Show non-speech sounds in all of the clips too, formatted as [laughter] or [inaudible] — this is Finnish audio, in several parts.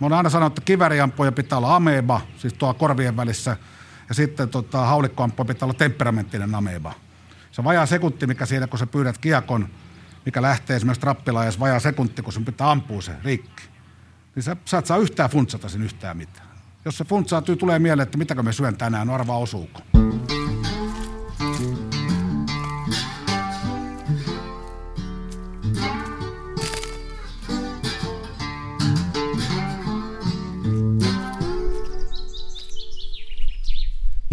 Mä oon aina sanonut, että kiväriampuja pitää olla ameba, siis tuo korvien välissä, ja sitten tota, haulikkoampuja pitää olla temperamenttinen ameba. Se vajaa sekunti, mikä siinä, kun sä pyydät kiekon, mikä lähtee esimerkiksi trappilaajassa vajaa sekunti, kun sun pitää ampua se rikki. Niin sä, sä et saa yhtään funtsata sen yhtään mitään. Jos se funtsaa, tulee mieleen, että mitäkö me syön tänään, no arvaa osuuko.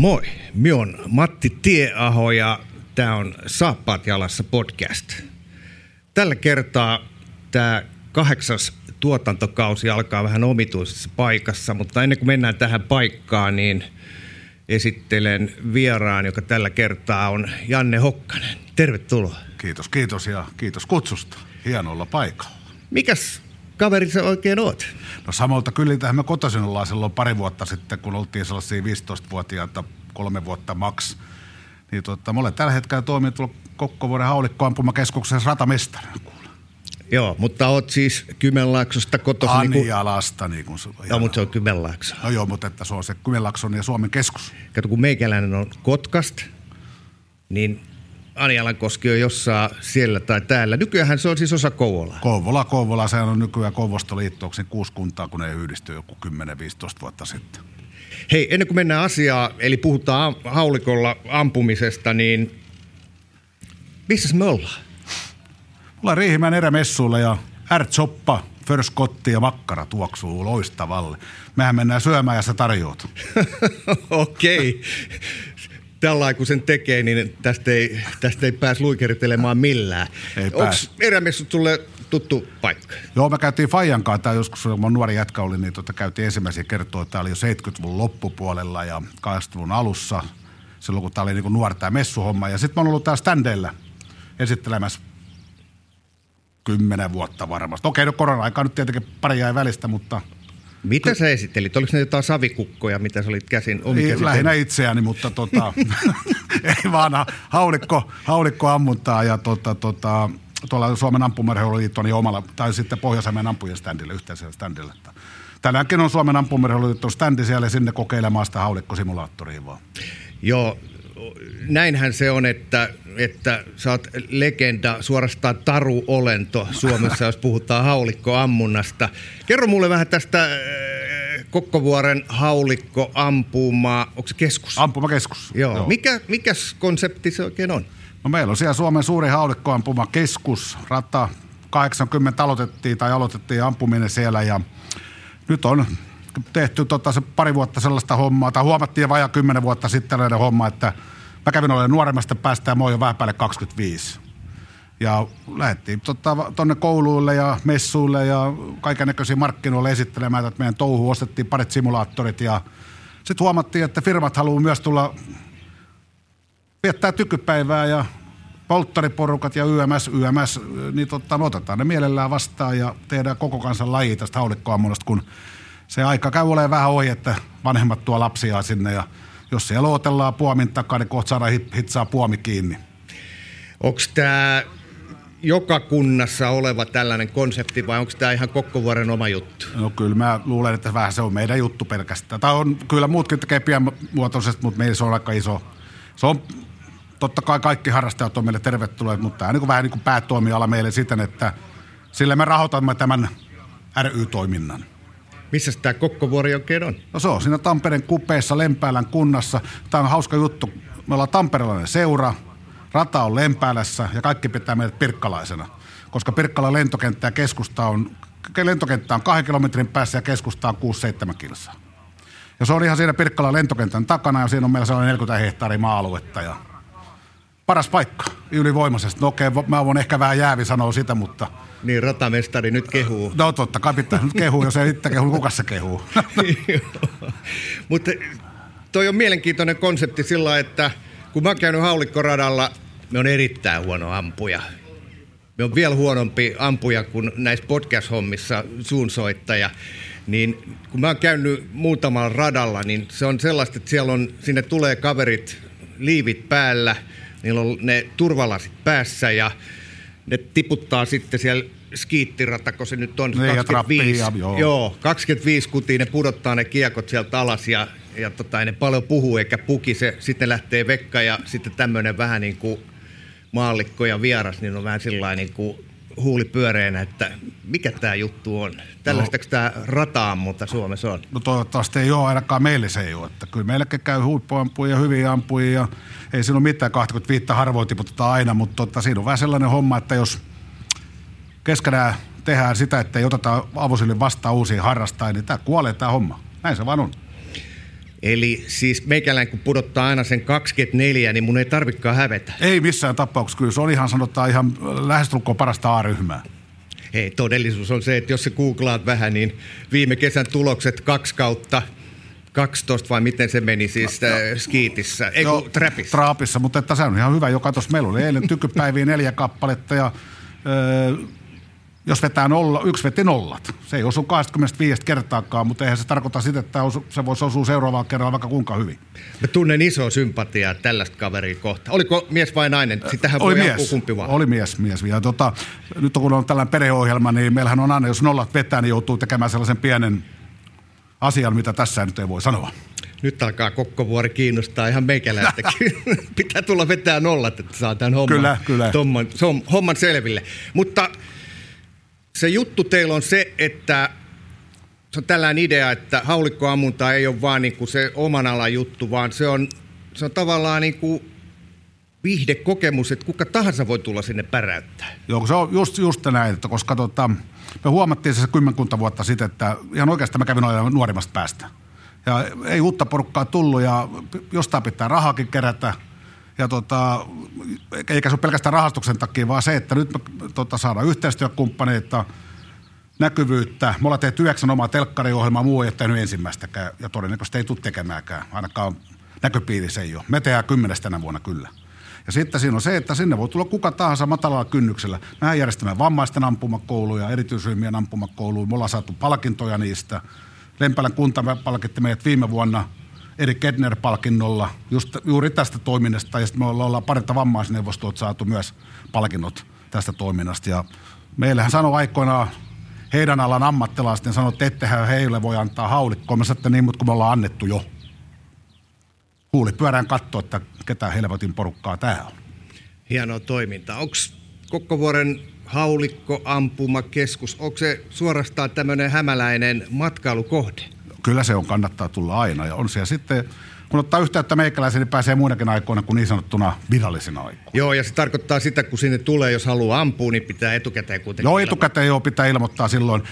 Moi, minä on Matti Tieaho ja tämä on Saappaat jalassa podcast. Tällä kertaa tämä kahdeksas tuotantokausi alkaa vähän omituisessa paikassa, mutta ennen kuin mennään tähän paikkaan, niin esittelen vieraan, joka tällä kertaa on Janne Hokkanen. Tervetuloa. Kiitos, kiitos ja kiitos kutsusta. Hieno olla paikalla. Mikäs kaveri sä oikein oot? No samalta kyllä tähän me kotoisin ollaan silloin pari vuotta sitten, kun oltiin sellaisia 15-vuotiaita, kolme vuotta maks. Niin tota, mä olen tällä hetkellä toiminut tuolla Kokkovuoden haulikkoampumakeskuksessa ratamestari. Joo, mutta oot siis Kymenlaaksosta kotoisin. Anjalasta, niin kuin se on. Joo, mutta se on Kymenlaakso. No joo, mutta että se on se Kymenlaakson ja Suomen keskus. Kato, kun meikäläinen on Kotkasta, niin Anialankoski on jossain siellä tai täällä. Nykyään se on siis osa Kouvolaa. Kouvola, Kouvola. Sehän on nykyään Kouvostoliitto, onko kuusi kuntaa, kun ne yhdistyy joku 10-15 vuotta sitten. Hei, ennen kuin mennään asiaan, eli puhutaan haulikolla ampumisesta, niin missä me ollaan? Mulla Riihimäen erämessuilla ja ärtsoppa, förskotti ja makkara tuoksuu loistavalle. Mehän mennään syömään ja sä tarjoat. [laughs] Okei. Tällä kun sen tekee, niin tästä ei, tästä ei pääse luikeritelemaan millään. Onko erämessut sulle tuttu paikka? Joo, me käytiin Fajan kanssa, joskus kun nuori jätkä oli, niin tota, käytiin ensimmäisiä kertoa, tämä oli jo 70-luvun loppupuolella ja 80-luvun alussa, silloin kun tämä oli niin nuori tämä messuhomma. Ja sitten mä oon ollut täällä standeilla esittelemässä kymmenen vuotta varmasti. Okei, no korona-aika nyt tietenkin pari jäi välistä, mutta – mitä sä esittelit? Oliko ne jotain savikukkoja, mitä sä olit käsin Ei, Lähinnä itseäni, mutta tota, [laughs] ei vaan haulikko, haulikko ammuntaa ja tota, tota, tuolla Suomen ampumarheululiitto niin omalla, tai sitten Pohjois-Hämeen ampujen standille, yhteisellä standille. Tänäänkin on Suomen ampumarheululiitto standi siellä sinne kokeilemaan sitä haulikkosimulaattoria vaan. Joo, näinhän se on, että, että sä oot legenda, suorastaan taruolento Suomessa, jos puhutaan haulikkoammunnasta. Kerro mulle vähän tästä äh, Kokkovuoren haulikko ampuma, onko se keskus? Ampumakeskus. Joo. Joo. Mikä, mikäs konsepti se oikein on? No meillä on siellä Suomen suuri haulikkoampumakeskus. Rata 80 aloitettiin tai aloitettiin ampuminen siellä ja nyt on tehty tota, se pari vuotta sellaista hommaa, tai huomattiin vajaa kymmenen vuotta sitten tällainen homma, että mä kävin olemaan nuoremmasta päästä ja mä oon jo vähän päälle 25. Ja lähdettiin tuonne tota, kouluille ja messuille ja näköisiä markkinoille esittelemään, että meidän touhu ostettiin parit simulaattorit ja sitten huomattiin, että firmat haluaa myös tulla viettää tykypäivää ja polttariporukat ja YMS, YMS, niin tota, me otetaan ne mielellään vastaan ja tehdään koko kansan laji tästä haulikkoammunnasta, kun se aika käy olemaan vähän ohi, että vanhemmat tuo lapsia sinne ja jos siellä odotellaan puomin takaa, niin kohta saadaan hitsaa puomi kiinni. Onko tämä joka kunnassa oleva tällainen konsepti vai onko tämä ihan Kokkovuoren oma juttu? No kyllä mä luulen, että vähän se on meidän juttu pelkästään. Tai on kyllä muutkin tekee pienmuotoisesti, mutta meillä se on aika iso. Se on totta kai kaikki harrastajat on meille tervetulleet, mutta tämä on niin vähän niin kuin päätoimiala meille siten, että sillä me rahoitamme tämän ry-toiminnan. Missä tämä Kokkovuori oikein on? No se on siinä Tampereen kupeessa Lempäälän kunnassa. Tämä on hauska juttu. Me ollaan tamperelainen seura, rata on Lempäälässä ja kaikki pitää meidät pirkkalaisena. Koska Pirkkalan lentokenttä ja keskusta on, lentokenttä on kahden kilometrin päässä ja keskusta on 6-7 kilsaa. Ja se on ihan siinä Pirkkalan lentokentän takana ja siinä on meillä sellainen 40 hehtaaria maa-aluetta ja paras paikka ylivoimaisesti. No okei, mä voin ehkä vähän jäävi sanoa sitä, mutta – niin, ratamestari nyt kehuu. No totta kai pitää nyt kehuu, jos ei itse kehu, kuka se kehuu. [laughs] Mutta toi on mielenkiintoinen konsepti sillä että kun mä oon käynyt haulikkoradalla, me on erittäin huono ampuja. Me on vielä huonompi ampuja kuin näissä podcast-hommissa suunsoittaja. Niin kun mä oon käynyt muutamalla radalla, niin se on sellaista, että siellä on, sinne tulee kaverit liivit päällä, niillä on ne turvalasit päässä ja ne tiputtaa sitten siellä skiittirata, kun se nyt on Niin, ja 25, trappia, joo. joo, 25 kutia, ne pudottaa ne kiekot sieltä alas ja, ja tota, ei ne paljon puhuu eikä puki, se, sitten lähtee vekka ja sitten tämmöinen vähän niin kuin maallikko ja vieras, niin on vähän sillä niin kuin huuli pyöreänä, että mikä tämä juttu on. Tällaistako tämä rataa, mutta Suomessa on? No toivottavasti ei ole, ainakaan meille se ei ole. Että kyllä meillekin käy huippuampuja ja hyviä ampuja ja ei siinä ole mitään 25 harvoin tiputetaan aina, mutta tota, siinä on vähän sellainen homma, että jos keskenään tehdään sitä, että ei oteta avosille vastaan uusia harrastajia, niin tämä kuolee tämä homma. Näin se vaan on. Eli siis meikäläinen kun pudottaa aina sen 24, niin mun ei tarvikaan hävetä. Ei missään tapauksessa, kyllä se on ihan sanotaan ihan lähestulkoon parasta A-ryhmää. Hei, todellisuus on se, että jos sä googlaat vähän, niin viime kesän tulokset kaksi kautta 12 vai miten se meni siis no, äh, skiitissä, ei kun trapissa. Traapissa, mutta että se on ihan hyvä joka tuossa. Meillä oli eilen tykypäiviä neljä kappaletta ja öö, jos vetää nolla, yksi veti nollat. Se ei osu 25 kertaakaan, mutta eihän se tarkoita sitä, että osu, se voisi osua seuraavalla kerralla vaikka kuinka hyvin. Mä tunnen isoa sympatiaa tällaista kaveria kohta. Oliko mies vai nainen? Sitähän Oli voi mies, kumpi vaan. oli mies, mies. Ja tota, nyt kun on tällainen perheohjelma, niin meillähän on aina, jos nollat vetää, niin joutuu tekemään sellaisen pienen asian, mitä tässä nyt ei voi sanoa. Nyt alkaa kokkovuori kiinnostaa ihan meikäläistäkin. [laughs] Pitää tulla vetää nollat, että saa tämän homman, Kyllä, kyllä. Tomman, homman selville. Mutta se juttu teillä on se, että se on tällainen idea, että haulikkoammunta ei ole vaan niin kuin se oman alan juttu, vaan se on, se on tavallaan niin kuin viihdekokemus, että kuka tahansa voi tulla sinne päräyttää. Joo, se on just, just näin, että koska tota, me huomattiin se kymmenkunta vuotta sitten, että ihan oikeastaan mä kävin noin nuorimmasta päästä. Ja ei uutta porukkaa tullut ja jostain pitää rahakin kerätä. Ja tota, eikä se ole pelkästään rahastuksen takia, vaan se, että nyt me tota, saadaan yhteistyökumppaneita, näkyvyyttä. Me ollaan tehty yhdeksän omaa telkkariohjelmaa, muu ei ole tehnyt ensimmäistäkään ja todennäköisesti ei tule tekemäänkään, ainakaan näköpiirissä ei ole. Me tehdään kymmenestä tänä vuonna kyllä. Ja sitten siinä on se, että sinne voi tulla kuka tahansa matalalla kynnyksellä. Mehän järjestämme vammaisten ampumakouluja, erityisryhmien ampumakouluja. Me ollaan saatu palkintoja niistä. Lempälän kunta palkitti meidät viime vuonna eri Kedner-palkinnolla just, juuri tästä toiminnasta. Ja sitten me ollaan parilta vammaisneuvostoa saatu myös palkinnot tästä toiminnasta. Ja meillähän sanoi aikoinaan heidän alan ammattilaiset, niin sanoi, että ettehän heille voi antaa haulikkoa. Mä sanoin, että niin, mutta kun me ollaan annettu jo. Huuli pyörään katsoa, että ketä helvetin porukkaa tää on. Hienoa toimintaa. Onko Kokkovuoren haulikko ampumakeskus, onko se suorastaan tämmöinen hämäläinen matkailukohde? Kyllä se on, kannattaa tulla aina. Ja on siellä sitten, kun ottaa yhteyttä meikäläisiin, niin pääsee muinakin aikoina kuin niin sanottuna virallisina aikoina. Joo, ja se tarkoittaa sitä, kun sinne tulee, jos haluaa ampua, niin pitää etukäteen kuitenkin. Joo, etukäteen joo, pitää ilmoittaa silloin.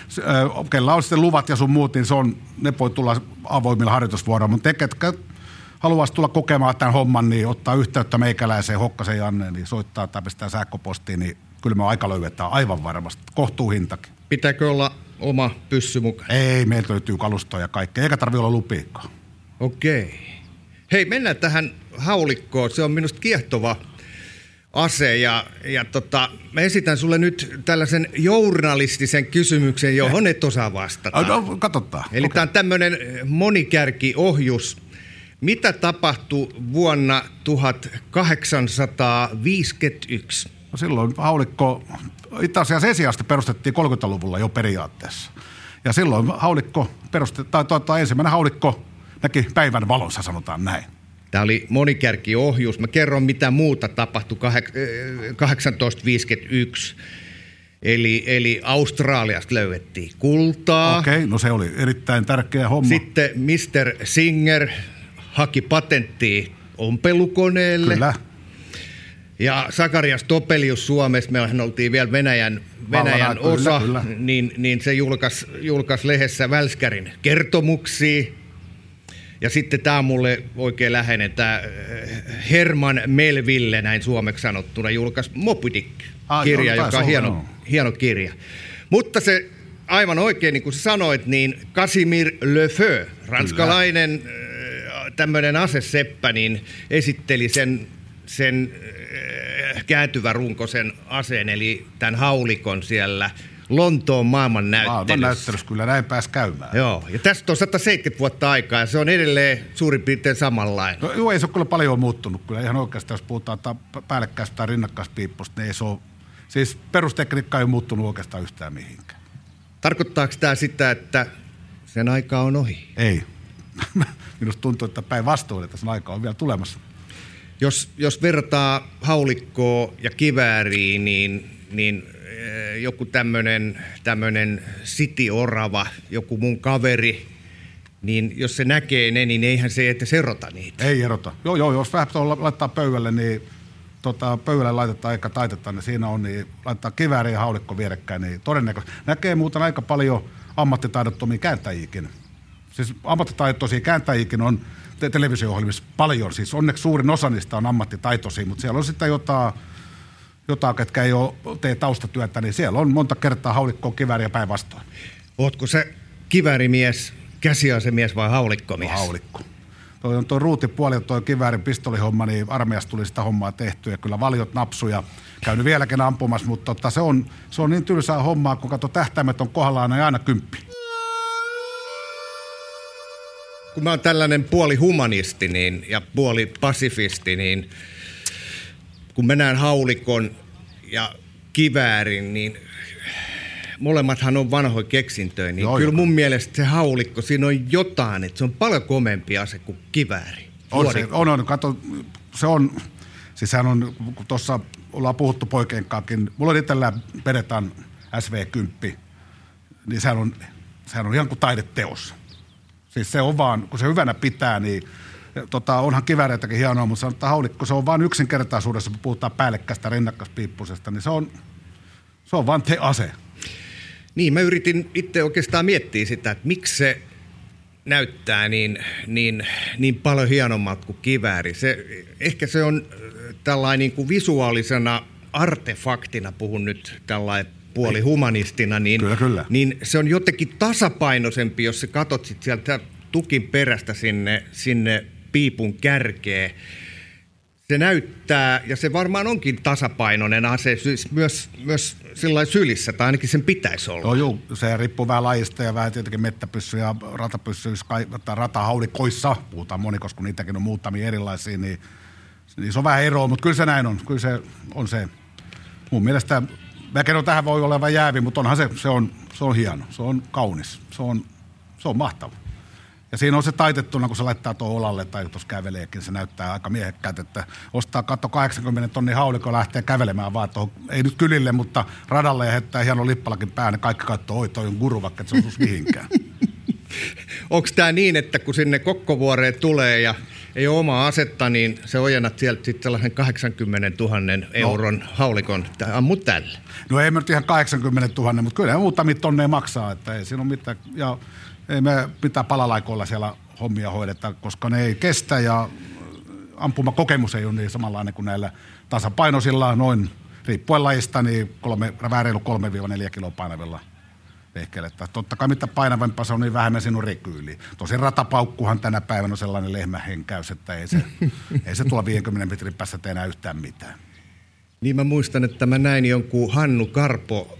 Kella on sitten luvat ja sun muut, niin se on, ne voi tulla avoimilla harjoitusvuoroilla. Mutta te, ketkä haluaisi tulla kokemaan tämän homman, niin ottaa yhteyttä meikäläiseen, Hokkasen Janne, niin soittaa tai pistää sähköpostiin, niin kyllä me aika löydetään aivan varmasti. Kohtuuhintakin. Pitääkö olla oma pyssy mukaan? Ei, meiltä löytyy kalustoja ja kaikkea, eikä tarvi olla lupiikkaa. Okei. Hei, mennään tähän haulikkoon. Se on minusta kiehtova ase ja, ja tota, mä esitän sulle nyt tällaisen journalistisen kysymyksen, johon et osaa vastata. No, katsotaan. Eli tämä on tämmöinen monikärkiohjus. Mitä tapahtui vuonna 1851? No silloin haulikko, itse asiassa esiaste perustettiin 30-luvulla jo periaatteessa. Ja silloin haulikko perustettiin, tai tuota, ensimmäinen haulikko näki päivän valonsa, sanotaan näin. Tämä oli monikärkiohjus. Mä kerron, mitä muuta tapahtui kahek- äh, 1851. Eli, eli Australiasta löydettiin kultaa. Okei, okay, no se oli erittäin tärkeä homma. Sitten Mr. Singer haki patenttia ompelukoneelle. Kyllä. Ja Sakarias Topelius Suomessa, mehän oltiin vielä Venäjän, Venäjän Vallana, kyllä, osa, kyllä. Niin, niin se julkaisi julkais lehdessä Välskärin kertomuksia. Ja sitten tämä on mulle oikein läheinen, tämä Herman Melville, näin suomeksi sanottuna, julkaisi Ah, Dick-kirja, joo, joka on hieno, hieno kirja. Mutta se aivan oikein, niin kuin sanoit, niin Casimir Lefeu, ranskalainen tämmöinen aseseppä, niin esitteli sen, sen äh, kääntyvä runkosen aseen, eli tämän haulikon siellä Lontoon maailman Maailman näyttelyssä. näyttelyssä kyllä näin pääsi käymään. Joo, ja tästä on 170 vuotta aikaa ja se on edelleen suurin piirtein samanlainen. No, joo, ei se ole kyllä paljon muuttunut. Kyllä ihan oikeastaan, jos puhutaan ta- päällekkäistä tai rinnakkaispiippusta, niin ei se ole, Siis perustekniikka ei muuttunut oikeastaan yhtään mihinkään. Tarkoittaako tämä sitä, että sen aika on ohi? Ei. [laughs] Minusta tuntuu, että päinvastoin, että sen aika on vielä tulemassa. Jos, jos vertaa haulikkoa ja kivääriä, niin, niin eh, joku tämmöinen tämmönen orava, joku mun kaveri, niin jos se näkee ne, niin eihän se että erota niitä. Ei erota. Joo, joo, jos vähän laittaa pöydälle, niin tota, pöydälle laitetaan eikä taitetta, niin siinä on, niin laittaa kivääri ja haulikko vierekkäin, niin todennäköisesti näkee muuten aika paljon ammattitaidottomia kääntäjiäkin. Siis ammattitaitoisia kääntäjiäkin on te- televisio-ohjelmissa paljon, siis onneksi suurin osa niistä on ammattitaitoisia, mutta siellä on sitten jotain, jotain ketkä ei ole, tee taustatyötä, niin siellä on monta kertaa haulikkoa, kivääriä päinvastoin. Ootko se kiväärimies, käsiasemies vai haulikkomies? Haulikko toi on tuo ruutipuoli ja tuo kiväärin pistolihomma, niin armeijassa tuli sitä hommaa tehtyä. Kyllä valiot napsuja käynyt vieläkin ampumassa, mutta se, on, se on niin tylsää hommaa, kun kato tähtäimet on kohdallaan, aina kymppi. Kun mä oon tällainen puoli humanisti niin, ja puoli pasifisti, niin kun mä näen haulikon ja kiväärin, niin molemmathan on vanhoja keksintöjä, niin Joo, kyllä mun mielestä se haulikko, siinä on jotain, että se on paljon komempi ase kuin kivääri. On se, on, on, kato, se on, siis sehän on, tuossa ollaan puhuttu poikien kanssa, mulla on itsellä Beretan SV10, niin sehän on, sehän on ihan kuin taideteos. Siis se on vaan, kun se hyvänä pitää, niin tota, onhan kivääreitäkin hienoa, mutta sanotaan haulikko, se on vain yksinkertaisuudessa, kun puhutaan päällekkäistä rinnakkaispiippusesta, niin se on, se on vaan te ase. Niin, mä yritin itse oikeastaan miettiä sitä, että miksi se näyttää niin, niin, niin paljon hienommalta kuin kivääri. Se, ehkä se on äh, tällainen niin kuin visuaalisena artefaktina, puhun nyt tällainen puoli humanistina, niin, kyllä, kyllä. niin se on jotenkin tasapainoisempi, jos sä katot sit sieltä tukin perästä sinne, sinne piipun kärkeen se näyttää, ja se varmaan onkin tasapainoinen ase, siis myös, myös sillä sylissä, tai ainakin sen pitäisi olla. Joo, joo, se riippuu vähän lajista ja vähän tietenkin mettäpyssy ja ratapyssy, tai ratahaudikoissa, puhutaan monikossa, kun niitäkin on muutamia erilaisia, niin, niin se on vähän eroa, mutta kyllä se näin on, kyllä se on se. Mun mielestä, mä kerron tähän voi olla jäävi, mutta onhan se, se on, se on hieno, se on kaunis, se on, se on mahtava. Ja siinä on se taitettuna, kun se laittaa tuon olalle tai tuossa käveleekin, se näyttää aika miehekkäät, että ostaa katto 80 tonnin haulikko lähtee kävelemään vaan tuohon, ei nyt kylille, mutta radalle ja heittää hieno lippalakin päälle, niin kaikki katsoo, oi toi on guru, vaikka se osuisi mihinkään. [laughs] Onko tämä niin, että kun sinne kokkovuoreen tulee ja ei ole omaa asetta, niin se ojennat sieltä sitten sellaisen 80 000 euron no. haulikon, ammu tällä? No ei nyt ihan 80 000, mutta kyllä muutamia tonneja maksaa, että ei siinä ole mitään. Ja ei me mitään palalaikoilla siellä hommia hoideta, koska ne ei kestä ja ampuma kokemus ei ole niin samanlainen kuin näillä tasapainoisilla noin riippuen lajista, niin kolme, reilu 3-4 kiloa painavilla vehkeillä. Että totta kai mitä painavampaa se on, niin vähemmän sinun rekyyli. Tosin ratapaukkuhan tänä päivänä on sellainen lehmähenkäys, että ei se, [laughs] ei se tuolla 50 metrin päässä tee enää yhtään mitään. Niin mä muistan, että mä näin jonkun Hannu Karpo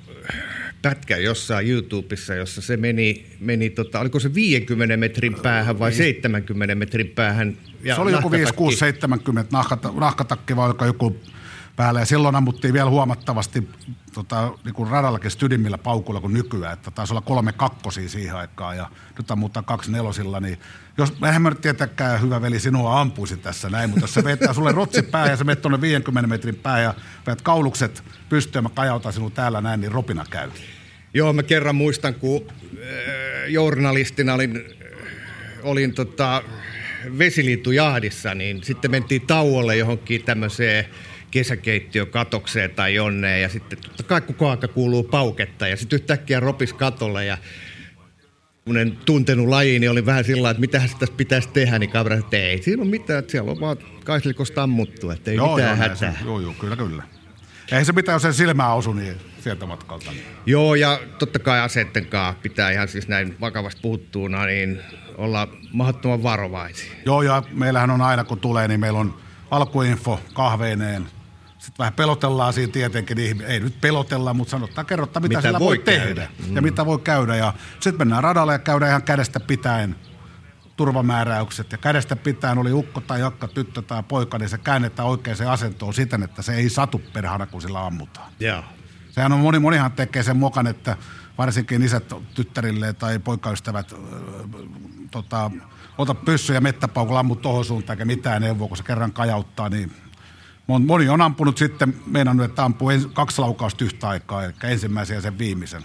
pätkä jossain YouTubessa, jossa se meni, meni tota, oliko se 50 metrin päähän vai 70 metrin päähän? Ja se oli joku 5, 6, 70 nahkatakki vai joku päällä. Ja silloin ammuttiin vielä huomattavasti tota, niin radallakin stydimillä paukulla kuin nykyään. Että taisi olla kolme kakkosia siihen aikaan ja nyt ammuttaa kaksi nelosilla. Niin jos, eihän mä nyt tietenkään hyvä veli sinua ampuisi tässä näin, mutta jos se vetää sulle rotsi pää ja sä menet tuonne 50 metrin pää ja veät kaulukset pystyyn mä kajautan sinua täällä näin, niin ropina käy. Joo, mä kerran muistan, kun äh, journalistina olin, olin tota, vesiliittujahdissa, niin sitten mentiin tauolle johonkin tämmöiseen kesäkeittiökatokseen tai jonneen ja sitten totta kai koko aika kuuluu pauketta ja sitten yhtäkkiä ropis katolle ja kun en tuntenut lajiin, niin oli vähän sillä että mitä tässä pitäisi tehdä, niin kaveri että ei siinä ole mitään, että siellä on vaan kaislikosta ammuttu, että ei joo, mitään joo, hätää. Se, joo, joo, kyllä, kyllä. Ei se mitään, jos sen silmää osu, niin sieltä matkalta. Joo, ja totta kai aseiden kanssa pitää ihan siis näin vakavasti puhuttuuna, niin olla mahdottoman varovaisia. Joo, ja meillähän on aina kun tulee, niin meillä on alkuinfo kahveineen, sitten vähän pelotellaan siinä tietenkin, niin ei nyt pelotella, mutta sanotaan, kerrottaa mitä, mitä sillä voi, tehdä mm. ja mitä voi käydä. Ja sitten mennään radalle ja käydään ihan kädestä pitäen turvamääräykset. Ja kädestä pitäen oli ukko tai jakka, tyttö tai poika, niin se käännetään oikeaan asentoon siten, että se ei satu perhana, kun sillä ammutaan. Joo. Sehän on moni, monihan tekee sen mokan, että varsinkin isät tyttärille tai poikaystävät, tota, ota pyssy ja mettäpaukulla ammu tohon suuntaan eikä mitään neuvoa, kun se kerran kajauttaa, niin moni on ampunut sitten, meinannut, että ampuu kaksi laukausta yhtä aikaa, eli ensimmäisen ja sen viimeisen.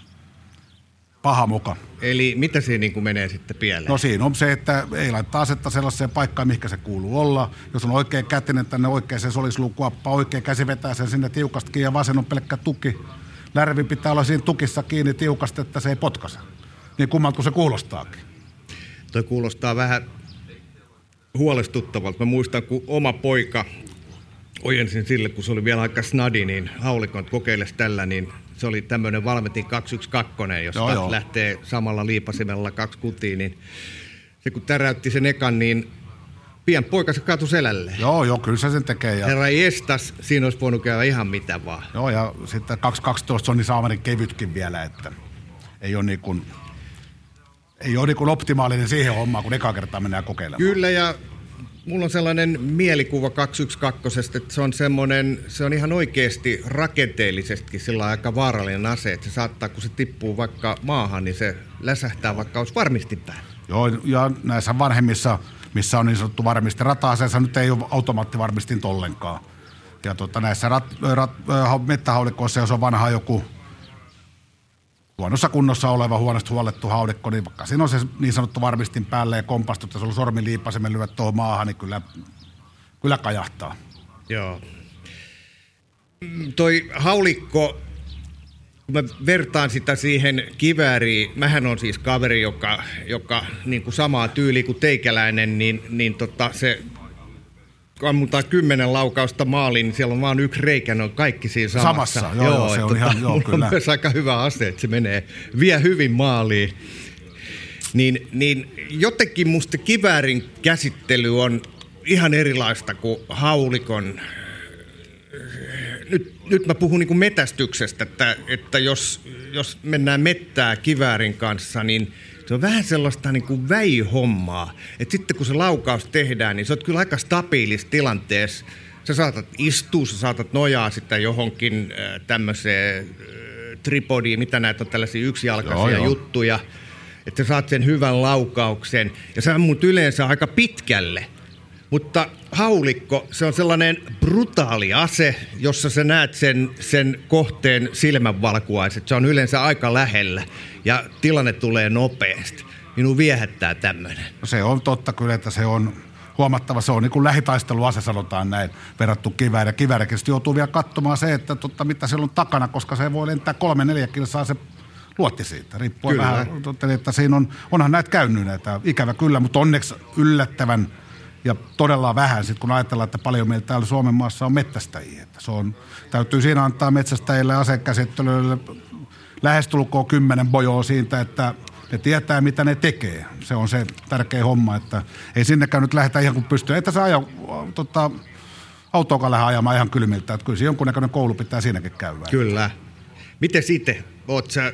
Paha muka. Eli mitä siinä niin kuin menee sitten pieleen? No siinä on se, että ei laittaa asetta sellaiseen paikkaan, mihinkä se kuuluu olla. Jos on oikein kätinen tänne oikeaan solislukuappa, oikein käsi vetää sen sinne tiukastakin ja vasen on pelkkä tuki. Lärvi pitää olla siinä tukissa kiinni tiukasti, että se ei potkase. Niin kummalta kuin se kuulostaakin. Toi kuulostaa vähän huolestuttavalta. Mä muistan, kun oma poika ojensin sille, kun se oli vielä aika snadi, niin haulikon, että kokeiles tällä, niin se oli tämmöinen Valmetin 212, josta joo, joo. lähtee samalla liipasimella kaksi kutia, niin se kun täräytti sen ekan, niin pian poika se katu selälle. Joo, joo, kyllä se sen tekee. Ja... Herra estas, siinä olisi voinut käydä ihan mitä vaan. Joo, ja sitten 212 on niin saamarin kevytkin vielä, että ei ole niin kuin, ei ole niin kuin optimaalinen siihen hommaan, kun eka kertaa mennään kokeilemaan. Kyllä, ja mulla on sellainen mielikuva 212, että se on semmoinen, se on ihan oikeasti rakenteellisesti sillä aika vaarallinen ase, että se saattaa, kun se tippuu vaikka maahan, niin se läsähtää vaikka olisi varmistin. Joo, ja näissä vanhemmissa, missä on niin sanottu varmisti rata nyt ei ole automaattivarmistin ollenkaan. Ja tota, näissä rat, rat, mettähaulikoissa, jos on vanha joku huonossa kunnossa oleva, huonosti huolettu haudekko, niin vaikka siinä on se niin sanottu varmistin päälle ja kompastut, ja sulla sormi liipasemen lyöt tuohon maahan, niin kyllä, kyllä kajahtaa. Joo. Toi haulikko, kun mä vertaan sitä siihen kivääriin, mähän on siis kaveri, joka, joka niin kuin samaa tyyliä kuin teikäläinen, niin, niin tota, se ammutaan kymmenen laukausta maaliin, niin siellä on vain yksi reikä, ne on kaikki siinä samassa. Samassa, joo, joo se on tota, ihan, joo, kyllä. on myös aika hyvä ase, että se menee, vie hyvin maaliin. Niin, niin jotenkin musta kiväärin käsittely on ihan erilaista kuin haulikon. Nyt, nyt mä puhun niin kuin metästyksestä, että, että jos, jos mennään mettää kiväärin kanssa, niin – se on vähän sellaista niin kuin väihommaa. Että sitten kun se laukaus tehdään, niin se on kyllä aika stabiilissa tilanteessa. Sä saatat istua, sä saatat nojaa sitä johonkin äh, tämmöiseen äh, tripodiin, mitä näitä on tällaisia yksijalkaisia joo, juttuja. Että sä saat sen hyvän laukauksen. Ja sä ammut yleensä aika pitkälle. Mutta haulikko, se on sellainen brutaali ase, jossa sä näet sen, sen kohteen silmänvalkuaiset. Se on yleensä aika lähellä ja tilanne tulee nopeasti. Minun viehättää tämmöinen. No se on totta kyllä, että se on huomattava. Se on niin kuin lähitaisteluase, sanotaan näin, verrattu kiväärin. Kiväärikin joutuu vielä katsomaan se, että totta, mitä siellä on takana, koska se voi lentää kolme, neljä kilsaa se luotti siitä. Riippuu kyllä. vähän, että siinä on, onhan näitä käynyt näitä, ikävä kyllä, mutta onneksi yllättävän ja todella vähän, sit kun ajatellaan, että paljon meillä täällä Suomen maassa on metsästäjiä. Että se on, täytyy siinä antaa metsästäjille asekäsittelyille lähestulkoon kymmenen bojoa siitä, että ne tietää, mitä ne tekee. Se on se tärkeä homma, että ei sinnekään nyt lähdetä ihan kuin pystyy. Että se aja, tota, autoakaan lähde ajamaan ihan kylmiltä. Että kyllä se jonkunnäköinen koulu pitää siinäkin käydä. Kyllä. Miten sitten? Sä,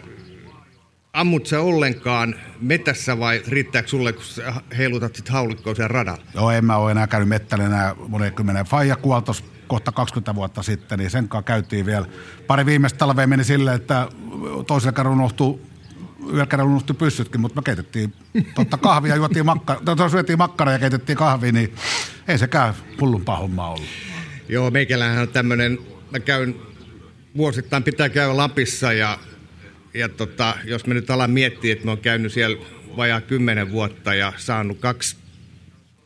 ammut sä ollenkaan metässä vai riittääkö sulle, kun sä heilutat sit haulikkoa siellä radalla? Joo, en mä ole enää käynyt mettällä enää monen kymmenen. Faija kuoltos kohta 20 vuotta sitten, niin sen kanssa käytiin vielä. Pari viimeistä talvea meni silleen, että toisella kerralla unohtui yhdellä kerralla unohtui pyssytkin, mutta me keitettiin totta kahvia, juotiin makkara, syötiin makkara ja keitettiin kahvia, niin ei sekään hullumpaa hommaa ollut. Joo, meikälähän on tämmöinen, mä käyn vuosittain pitää käydä Lapissa ja, ja tota, jos me nyt alan miettiä, että mä oon käynyt siellä vajaa kymmenen vuotta ja saanut kaksi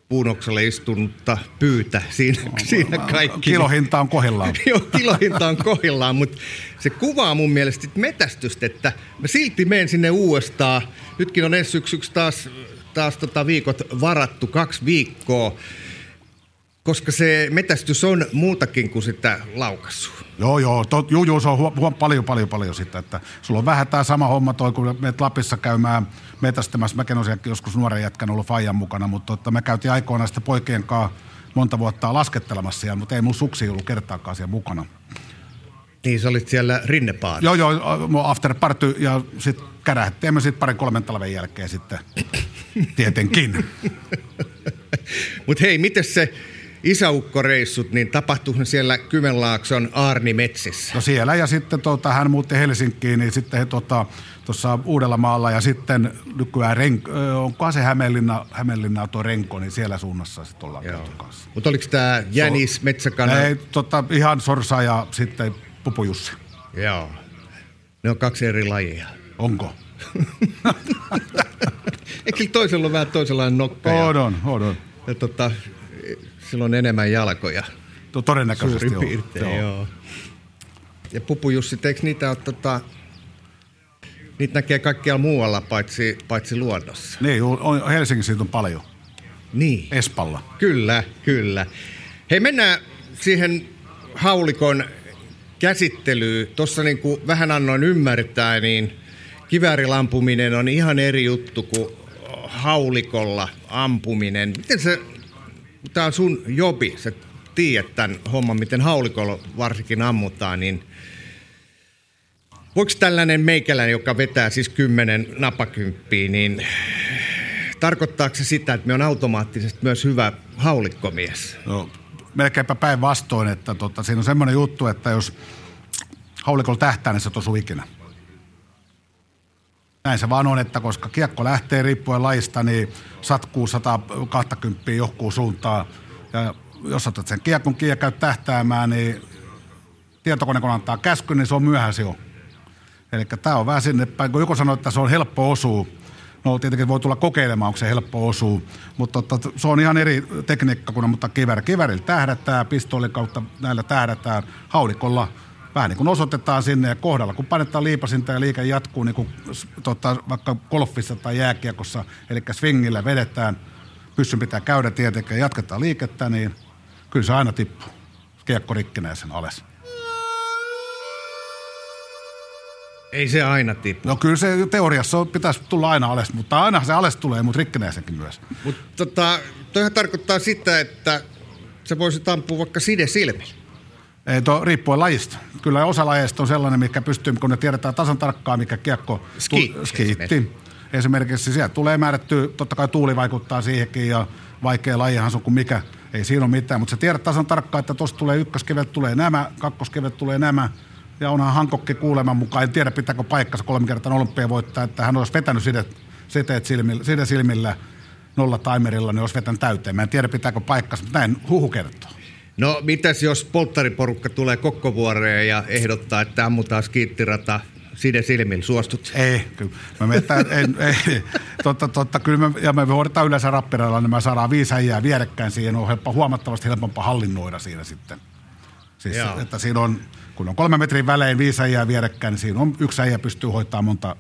puunokselle istunutta pyytä siinä, no, siinä kaikki. Kilohinta on kohillaan. [laughs] Joo, kilohinta on kohillaan, mutta se kuvaa mun mielestä metästystä, että mä silti menen sinne uudestaan. Nytkin on ensi syksyksi taas, taas tota viikot varattu, kaksi viikkoa koska se metästys on muutakin kuin sitä laukassua. Joo, joo, tot, juu, juu, se on huom, paljon, paljon, paljon sitä, että sulla on vähän tämä sama homma toi, kun menet Lapissa käymään metästämässä. Mäkin olen joskus nuoren jätkän ollut Fajan mukana, mutta totta, me käytiin aikoinaan sitten poikien kanssa monta vuotta laskettelemassa siellä, mutta ei mun suksi ollut kertaakaan siellä mukana. Niin, sä olit siellä rinnepaat. Joo, joo, after party ja sitten kärähtiin me sitten parin kolmen talven jälkeen sitten tietenkin. [laughs] mutta hei, miten se isäukkoreissut, niin tapahtuiko ne siellä Kymenlaakson Aarnimetsissä? No siellä ja sitten tota, hän muutti Helsinkiin, niin sitten he tota, tuossa Uudellamaalla ja sitten nykyään Renk, onko se Hämeenlinna, Hämeenlinna tuo Renko, niin siellä suunnassa sitten ollaan kanssa. Mutta oliko tämä Jänis, so, Metsäkana? Ei, tota, ihan Sorsa ja sitten Pupujussi. Joo. Ne on kaksi eri lajia. Onko? [laughs] Eikö toisella ole vähän toisenlainen nokka? On, on, on. on. Ja tota, silloin enemmän jalkoja. To, todennäköisesti Suurin piirtein, joo. joo. Ja Pupujussi, eikö niitä ole tota, niitä näkee kaikkialla muualla paitsi, paitsi luonnossa. Niin, on, Helsingissä on paljon. Niin. Espalla. Kyllä, kyllä. Hei, mennään siihen haulikon käsittelyyn. Tuossa niin kuin vähän annoin ymmärtää, niin kiväärilampuminen on ihan eri juttu kuin haulikolla ampuminen. Miten se, tämä on sun jobi, sä tiedät tämän homman, miten haulikolla varsinkin ammutaan, niin voiko tällainen meikäläinen, joka vetää siis kymmenen napakymppiä, niin tarkoittaako se sitä, että me on automaattisesti myös hyvä haulikkomies? No, melkeinpä päinvastoin, että tota, siinä on semmoinen juttu, että jos haulikolla tähtää, niin se tosuu ikinä. Näin se vaan on, että koska kiekko lähtee riippuen lajista, niin satkuu 120 johonkin suuntaan. Ja jos otat sen kiekon ja käyt tähtäämään, niin tietokone kun antaa käsky, niin se on myöhäisi jo. Eli tämä on vähän sinne päin, kun joku sanoo, että se on helppo osua, No tietenkin voi tulla kokeilemaan, onko se helppo osua, mutta se on ihan eri tekniikka kuin mutta kivääri. Kivärillä tähdätään, pistoolin kautta näillä tähdätään, haulikolla vähän niin kuin osoitetaan sinne ja kohdalla, kun painetaan liipasinta ja liike jatkuu niin kuin tota, vaikka golfissa tai jääkiekossa, eli swingillä vedetään, pyssyn pitää käydä tietenkin ja jatketaan liikettä, niin kyllä se aina tippuu. Kiekko rikkinee sen alas. Ei se aina tippu. No kyllä se teoriassa pitäisi tulla aina alas, mutta aina se alas tulee, mutta rikkineesenkin myös. Mutta tota, toihan tarkoittaa sitä, että se voisi ampua vaikka side silmillä. To, riippuen lajista. Kyllä osa lajeista on sellainen, mikä pystyy, kun ne tiedetään tasan tarkkaan, mikä kiekko... Ski, tu, skiitti. Esimerkiksi. esimerkiksi sieltä tulee määrätty, totta kai tuuli vaikuttaa siihenkin ja vaikea lajihan se on kuin mikä. Ei siinä ole mitään, mutta se tiedät tasan tarkkaan, että tuosta tulee ykköskevet, tulee nämä, kakkoskevet tulee nämä, ja onhan Hankokki kuuleman mukaan, en tiedä pitääkö paikkansa kolme kertaa olympia voittaa, että hän olisi vetänyt sidet, siteet silmillä, side silmillä nolla timerilla, niin olisi vetänyt täyteen. Mä en tiedä pitääkö paikkansa, mutta näin huhu kertoo. No mitäs jos polttariporukka tulee kokkovuoreen ja ehdottaa, että ammutaan skiittirata side silmillä, suostut? Ei, kyllä. Mä metään, en, ei, totta, totta, kyllä me, ja me hoidetaan yleensä rappiralla, niin me saadaan viisi äijää vierekkäin siihen, on helppo, huomattavasti helpompaa hallinnoida siinä sitten. Siis, Joo. että siinä on, kun on kolme metrin välein viisi äijää vierekkäin, niin siinä on yksi äijä pystyy hoitaa monta,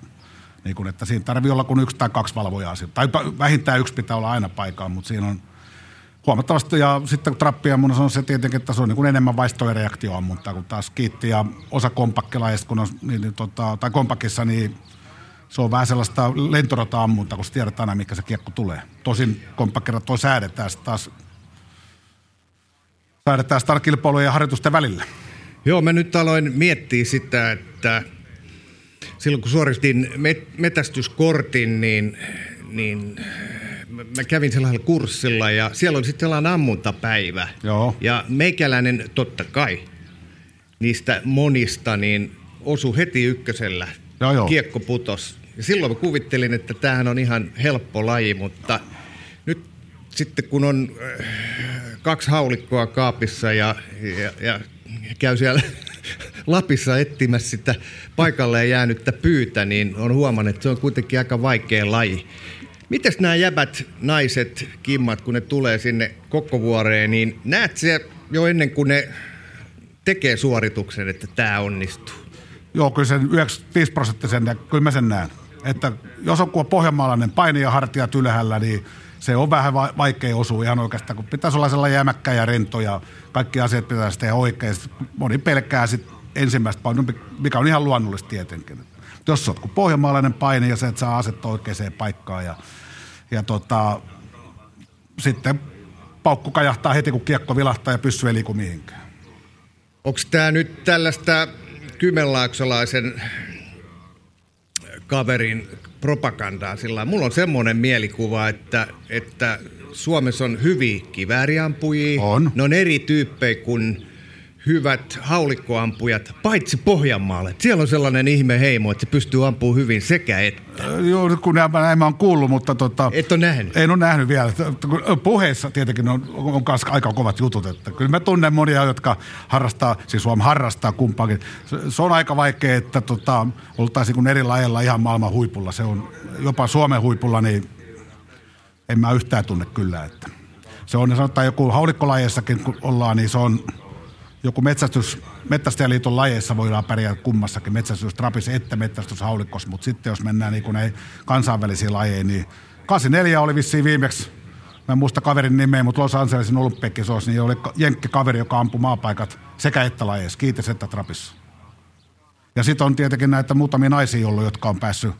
niin kun, että siinä tarvii olla kuin yksi tai kaksi valvojaa. Tai vähintään yksi pitää olla aina paikalla, mutta siinä on huomattavasti. Ja sitten kun trappia mun on se tietenkin, että se on niin kuin enemmän vaistoreaktioammuntaa kuin taas kiitti ja osa kompakkilaista, kun on, niin, niin, tota, tai kompakissa, niin se on vähän sellaista lentorata-ammunta, kun tiedetään aina, mikä se kiekko tulee. Tosin kompakkirat toi säädetään taas säädetään kilpailujen ja harjoitusten välillä. Joo, mä nyt aloin miettiä sitä, että silloin kun suoristin met- metästyskortin, niin, niin mä kävin sellaisella kurssilla ja siellä oli sitten sellainen ammuntapäivä. Joo. Ja meikäläinen totta kai niistä monista niin osu heti ykkösellä. Joo, joo. Kiekko putos. Ja silloin mä kuvittelin, että tämähän on ihan helppo laji, mutta nyt sitten kun on äh, kaksi haulikkoa kaapissa ja, ja, ja käy siellä [laughs] Lapissa etsimässä sitä paikalle jäänyttä pyytä, niin on huomannut, että se on kuitenkin aika vaikea laji. Mites nämä jäbät, naiset, kimmat, kun ne tulee sinne kokkovuoreen, niin näet se jo ennen kuin ne tekee suorituksen, että tämä onnistuu? Joo, kyllä sen 95 prosenttisen, kyllä mä sen näen. Että jos on pohjanmaalainen paini ja hartiat ylhäällä, niin se on vähän vaikea osua ihan oikeastaan, kun pitäisi olla sellainen jämäkkä ja rento ja kaikki asiat pitäisi tehdä oikein. Moni pelkää sitten ensimmäistä painoa, mikä on ihan luonnollista tietenkin. Jos sä oot kuin pohjanmaalainen paini ja se, että saa asettaa oikeaan paikkaan ja, ja tota, sitten paukku kajahtaa heti, kun kiekko vilahtaa ja pyssy ei liiku mihinkään. Onko tämä nyt tällaista kymenlaaksolaisen kaverin propagandaa sillä Mulla on semmoinen mielikuva, että, että Suomessa on hyviä kivääriampujia. On. Ne on eri tyyppejä kuin hyvät haulikkoampujat, paitsi Pohjanmaalle. Siellä on sellainen ihme heimo, että se pystyy ampumaan hyvin sekä että. Joo, kun näin, näin mä oon kuullut, mutta tota, Et ole nähnyt? en ole nähnyt vielä. Puheessa tietenkin on, on aika kovat jutut. Että kyllä mä tunnen monia, jotka harrastaa, siis Suomi harrastaa kumpaakin. Se, se on aika vaikea, että tota, oltaisiin kun eri lajeilla ihan maailman huipulla. Se on jopa Suomen huipulla, niin en mä yhtään tunne kyllä. Että se on, sanotaan joku haulikkolajeissakin kun ollaan, niin se on joku metsästys, Metsästäjäliiton lajeissa voidaan pärjää kummassakin, metsästys trapissa että metsästys haulikossa, mutta sitten jos mennään niin kuin kansainvälisiin lajeihin, niin 84 oli vissiin viimeksi, mä en muista kaverin nimeä, mutta Los Angelesin olympiakisoissa, niin oli jenkki kaveri, joka ampui maapaikat sekä että lajeissa, kiitos että trapissa. Ja sitten on tietenkin näitä muutamia naisia ollut, jotka on päässyt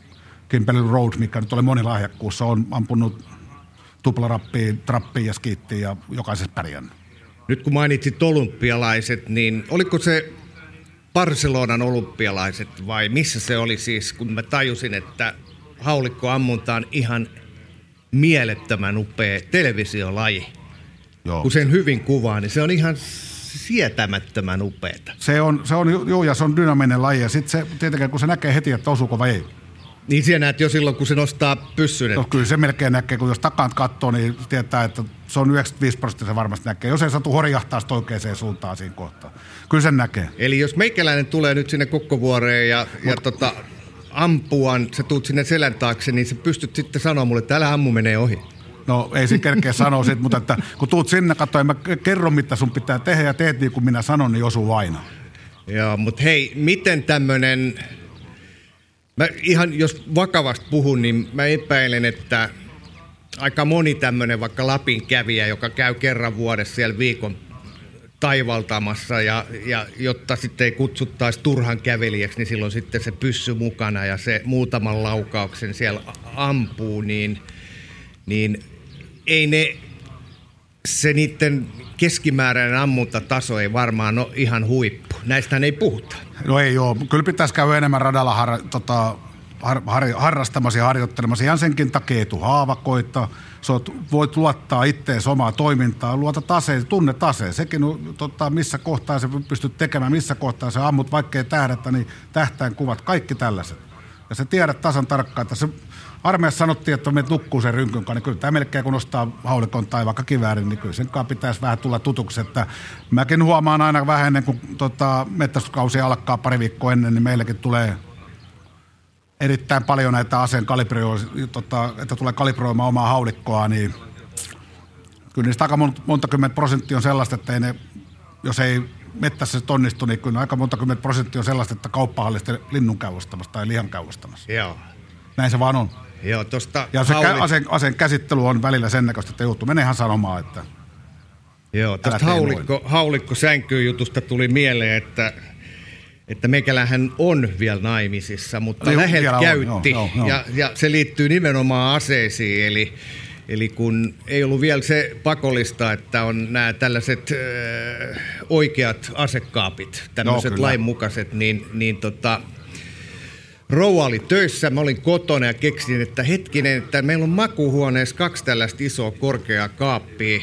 Kimberley Road, mikä nyt oli monilahjakkuus, on ampunut tuplarappiin, trappiin ja skiittiin ja jokaisessa pärjännyt. Nyt kun mainitsit olympialaiset, niin oliko se Barcelonan olympialaiset vai missä se oli siis, kun mä tajusin, että haulikkoammunta on ihan mielettömän upea televisiolaji. Joo. Kun sen hyvin kuvaa, niin se on ihan sietämättömän upeeta. Se on, se on, joo, ja se on dynaaminen laji. Ja sitten se, tietenkin, kun se näkee heti, että osuuko vai ei. Niin siellä näet jo silloin, kun se nostaa pyssyn. No, kyllä se melkein näkee, kun jos takaan katsoo, niin tietää, että se on 95 prosenttia se varmasti näkee. Jos ei satu horjahtaa sitä oikeaan suuntaan siinä kohtaa. Kyllä sen näkee. Eli jos meikäläinen tulee nyt sinne kokkovuoreen ja, ja tota, ampuan, sä tuut sinne selän taakse, niin sä pystyt sitten sanoa mulle, että älä ammu menee ohi. No ei se kerkeä sanoa sit, mutta että kun tuut sinne, katsoin, mä kerron mitä sun pitää tehdä ja teet niin kuin minä sanon, niin osuu aina. Joo, mutta hei, miten tämmönen, mä ihan jos vakavasti puhun, niin mä epäilen, että aika moni tämmönen vaikka Lapin kävijä, joka käy kerran vuodessa siellä viikon taivaltamassa ja, ja jotta sitten ei kutsuttaisi turhan kävelijäksi, niin silloin sitten se pyssy mukana ja se muutaman laukauksen siellä ampuu, niin, niin ei ne, se niiden keskimääräinen ammuntataso ei varmaan ole ihan huippu. Näistä ei puhuta. No ei joo. Kyllä pitäisi käydä enemmän radalla har, tota, har, har, harrastamassa ja harjoittelemassa. Ihan senkin takia haavakoita. Oot, voit luottaa ittees omaa toimintaa, luota taseen, tunne taseen. Sekin, tota, missä kohtaa se pystyt tekemään, missä kohtaa se ammut, vaikkei tähdätä, niin tähtäin kuvat, kaikki tällaiset. Ja sä tiedät tasan tarkkaan, että se armeijassa sanottiin, että menet nukkuu sen rynkyn kanssa, niin kyllä tämä melkein kun nostaa haulikon tai vaikka kiväärin, niin kyllä sen kanssa pitäisi vähän tulla tutuksi. Että mäkin huomaan aina vähän ennen kuin tota, alkaa pari viikkoa ennen, niin meilläkin tulee erittäin paljon näitä aseen kalibroja, tota, että tulee kalibroimaan omaa haulikkoa, niin kyllä niistä aika monta, monta kymmentä prosenttia on sellaista, että ei ne, jos ei mettässä se onnistu, niin kyllä aika monta kymmentä prosenttia on sellaista, että kauppahallista linnun käy ostamassa tai lihan käy. Joo. Näin se vaan on. Joo, tosta Ja se hauli- kä- aseen, aseen käsittely on välillä sen näköistä, että joutuu menehän sanomaan, että Joo, tästä haulikko, haulikko sänkyjutusta tuli mieleen, että, että meikälähän on vielä naimisissa, mutta vielä on, käytti. joo, joo, joo. Ja, ja se liittyy nimenomaan aseisiin, eli, eli kun ei ollut vielä se pakollista, että on nämä tällaiset äh, oikeat asekaapit, tämmöiset kyllä. lainmukaiset, niin, niin tota, Rouva oli töissä, mä olin kotona ja keksin, että hetkinen, että meillä on makuuhuoneessa kaksi tällaista isoa korkeaa kaappia.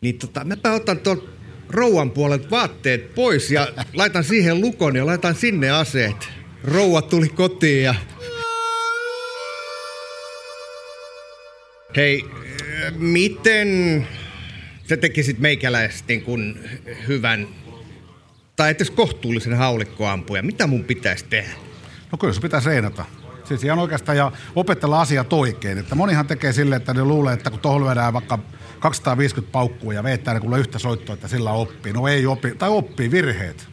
Niin tota, mäpä otan tuon rouvan puolelta vaatteet pois ja laitan siihen lukon ja laitan sinne aseet. Rouva tuli kotiin ja... Hei, miten sä tekisit meikäläistä niin kuin hyvän tai edes kohtuullisen haulikkoampuja? Mitä mun pitäisi tehdä? No kyllä se pitää reenata. Siis ihan oikeastaan ja opetella asiat oikein. Että monihan tekee silleen, että ne luulee, että kun tuohon lyödään vaikka 250 paukkua ja veettää ne kuule yhtä soittoa, että sillä oppii. No ei opi, tai oppii virheet.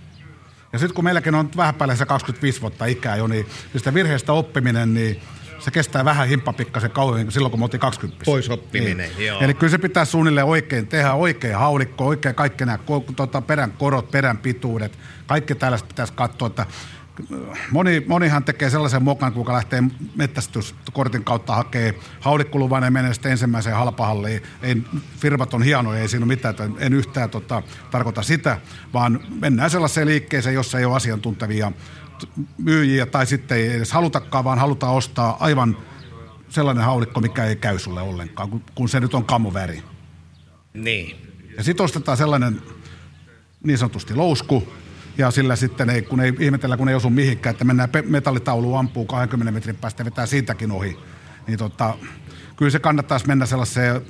Ja sitten kun meilläkin on vähän päälle se 25 vuotta ikää jo, niin sitä virheestä oppiminen, niin se kestää vähän himppapikkasen kauemmin kuin silloin, kun me oltiin 20. Pois oppiminen, joo. Eli kyllä se pitää suunnilleen oikein tehdä, oikein haulikko, oikein kaikki nämä tota, perän korot, perän pituudet, kaikki tällaiset pitäisi katsoa, että Moni, monihan tekee sellaisen mokan, kuka lähtee mettästyskortin kautta hakee haulikkoluvan ja menee sitten ensimmäiseen halpahalliin. Ei, firmat on hienoja, ei siinä ole mitään, että en yhtään tota, tarkoita sitä, vaan mennään sellaiseen liikkeeseen, jossa ei ole asiantuntevia myyjiä tai sitten ei edes halutakaan, vaan halutaan ostaa aivan sellainen haulikko, mikä ei käy sulle ollenkaan, kun, kun se nyt on kamuväri. Niin. Ja sitten ostetaan sellainen niin sanotusti lousku, ja sillä sitten ei, kun ei ihmetellä, kun ei osu mihinkään, että mennään metallitauluun, ampuu 20 metrin päästä ja vetää siitäkin ohi. Niin tota, kyllä se kannattaisi mennä sellaiseen,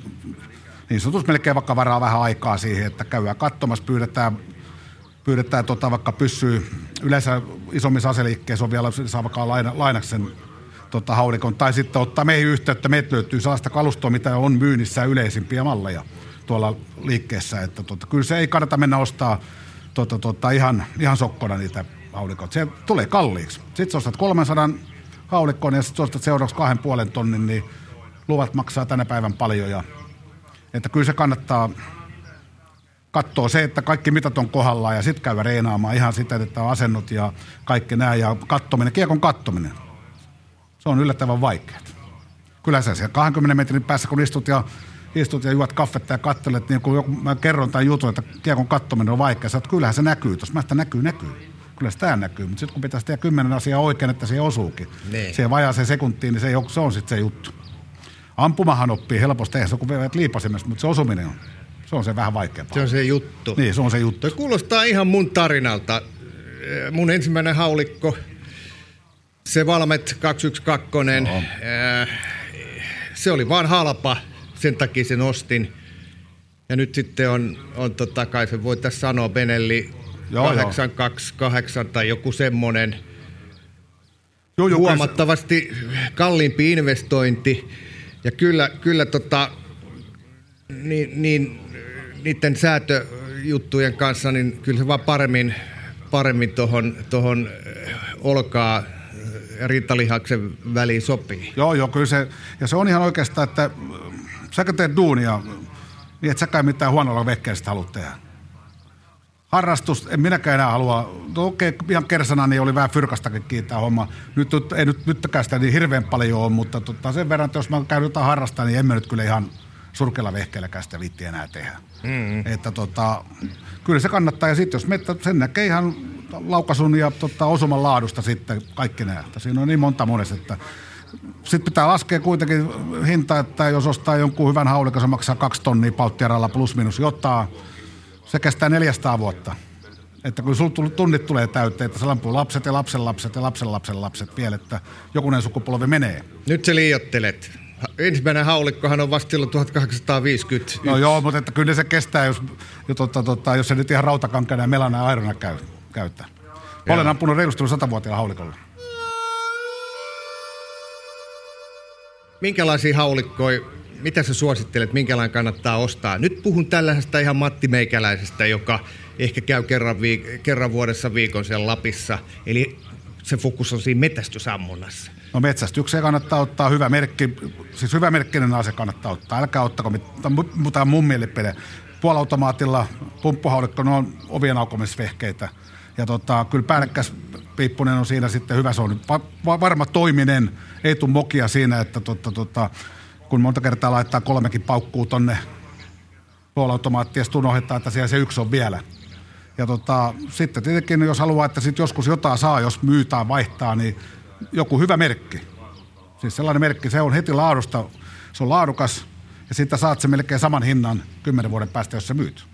niin sanotusti melkein vaikka varaa vähän aikaa siihen, että käydään katsomassa, pyydetään, pyydetään tota, vaikka pyssyy, yleensä isommissa aseliikkeissä on vielä, saa vaikka laina, lainaksi sen tota, haulikon, tai sitten ottaa meihin yhteyttä, meitä löytyy sellaista kalustoa, mitä on myynnissä yleisimpiä malleja tuolla liikkeessä, että tota, kyllä se ei kannata mennä ostaa tota, tota, ihan, ihan sokkona niitä haulikoita. Se tulee kalliiksi. Sitten ostat 300 haulikkoon ja sitten ostat seuraavaksi kahden puolen tonnin, niin luvat maksaa tänä päivän paljon. Ja, että kyllä se kannattaa katsoa se, että kaikki mitat on kohdallaan ja sitten käydä reenaamaan ihan sitä, että on asennot ja kaikki nämä ja kattominen, kiekon kattominen. Se on yllättävän vaikeaa. Kyllä sä siellä 20 metrin päässä, kun istut ja istut ja juot kaffetta ja katselet, niin kun joku, mä kerron tämän jutun, että kiekon kattominen on vaikea, sä oot, kyllähän se näkyy tuossa. Mä sitä näkyy, näkyy. Kyllä sitä näkyy, mutta sitten kun pitäisi tehdä kymmenen asiaa oikein, että se osuukin. Niin. Siihen vajaaseen sekuntiin, niin se, se on sitten se juttu. Ampumahan oppii helposti, eihän se on kuin veivät liipasimesta, mutta se osuminen on, se on se vähän vaikeampaa. Se on se juttu. Niin, se on se juttu. Toi kuulostaa ihan mun tarinalta. Mun ensimmäinen haulikko, se Valmet 212, Joo. äh, se oli vaan halpa, sen takia sen ostin. Ja nyt sitten on, on tota, kai se voi tässä sanoa, Benelli Joo, joo. 828 tai joku semmonen Joo, joo, kyllä se- huomattavasti kalliimpi investointi. Ja kyllä, kyllä tota, niin, niin, niiden säätöjuttujen kanssa, niin kyllä se vaan paremmin, paremmin tuohon tohon eh, olkaa ja rintalihaksen väliin sopii. Joo, joo, kyllä se, ja se on ihan oikeastaan, että sä kun teet duunia, niin et säkään mitään huonolla vehkeistä halua tehdä. Harrastus, en minäkään enää halua, no okei, ihan kersana niin oli vähän fyrkastakin kiittää homma. Nyt, ei nyt, nytkään sitä niin hirveän paljon ole, mutta tota, sen verran, että jos mä käyn jotain harrastaa, niin emme nyt kyllä ihan surkealla vehkeelläkään sitä vitti enää tehdä. Mm-hmm. Että tota, kyllä se kannattaa, ja sitten jos mettä, sen näkee ihan laukasun ja tota, osuman laadusta sitten kaikki nämä. Siinä on niin monta monesta, että sitten pitää laskea kuitenkin hinta, että jos ostaa jonkun hyvän haulikon, se maksaa kaksi tonnia pauttiaralla plus minus jotain. Se kestää 400 vuotta. Että kun sulla tunnit tulee täyteen, että se lampuu lapset ja lapsen lapset ja lapsen lapsen lapset vielä, että jokunen sukupolvi menee. Nyt sä liiottelet. Ensimmäinen haulikkohan on vasta silloin 1850. No joo, mutta että kyllä se kestää, jos, jo, tota, tota, jos se nyt ihan rautakankaana ja melana ja airona käy, käyttää. Mä olen ampunut reilusti 100-vuotiaalla haulikolla. Minkälaisia haulikkoja, mitä sä suosittelet, minkälainen kannattaa ostaa? Nyt puhun tällaisesta ihan Matti Meikäläisestä, joka ehkä käy kerran, viik- kerran vuodessa viikon siellä Lapissa. Eli se fokus on siinä metästysammunnassa. No metsästykseen kannattaa ottaa hyvä merkki, siis hyvä merkkinen ase kannattaa ottaa. Älkää ottako mitään, mun mielipide. Puolautomaatilla pumppuhaulikko, ne on ovien aukomisvehkeitä. Ja tota, kyllä päällekkäs piippunen on siinä sitten hyvä, se on va- va- varma toiminen. Ei tule mokia siinä, että tota, tota, kun monta kertaa laittaa kolmekin paukkuu tonne puolautomaattiin ja sitten että siellä se yksi on vielä. Ja tota, sitten tietenkin, jos haluaa, että sit joskus jotain saa, jos myy tai vaihtaa, niin joku hyvä merkki. Siis sellainen merkki, se on heti laadusta, se on laadukas ja siitä saat sen melkein saman hinnan kymmenen vuoden päästä, jos sä myyt.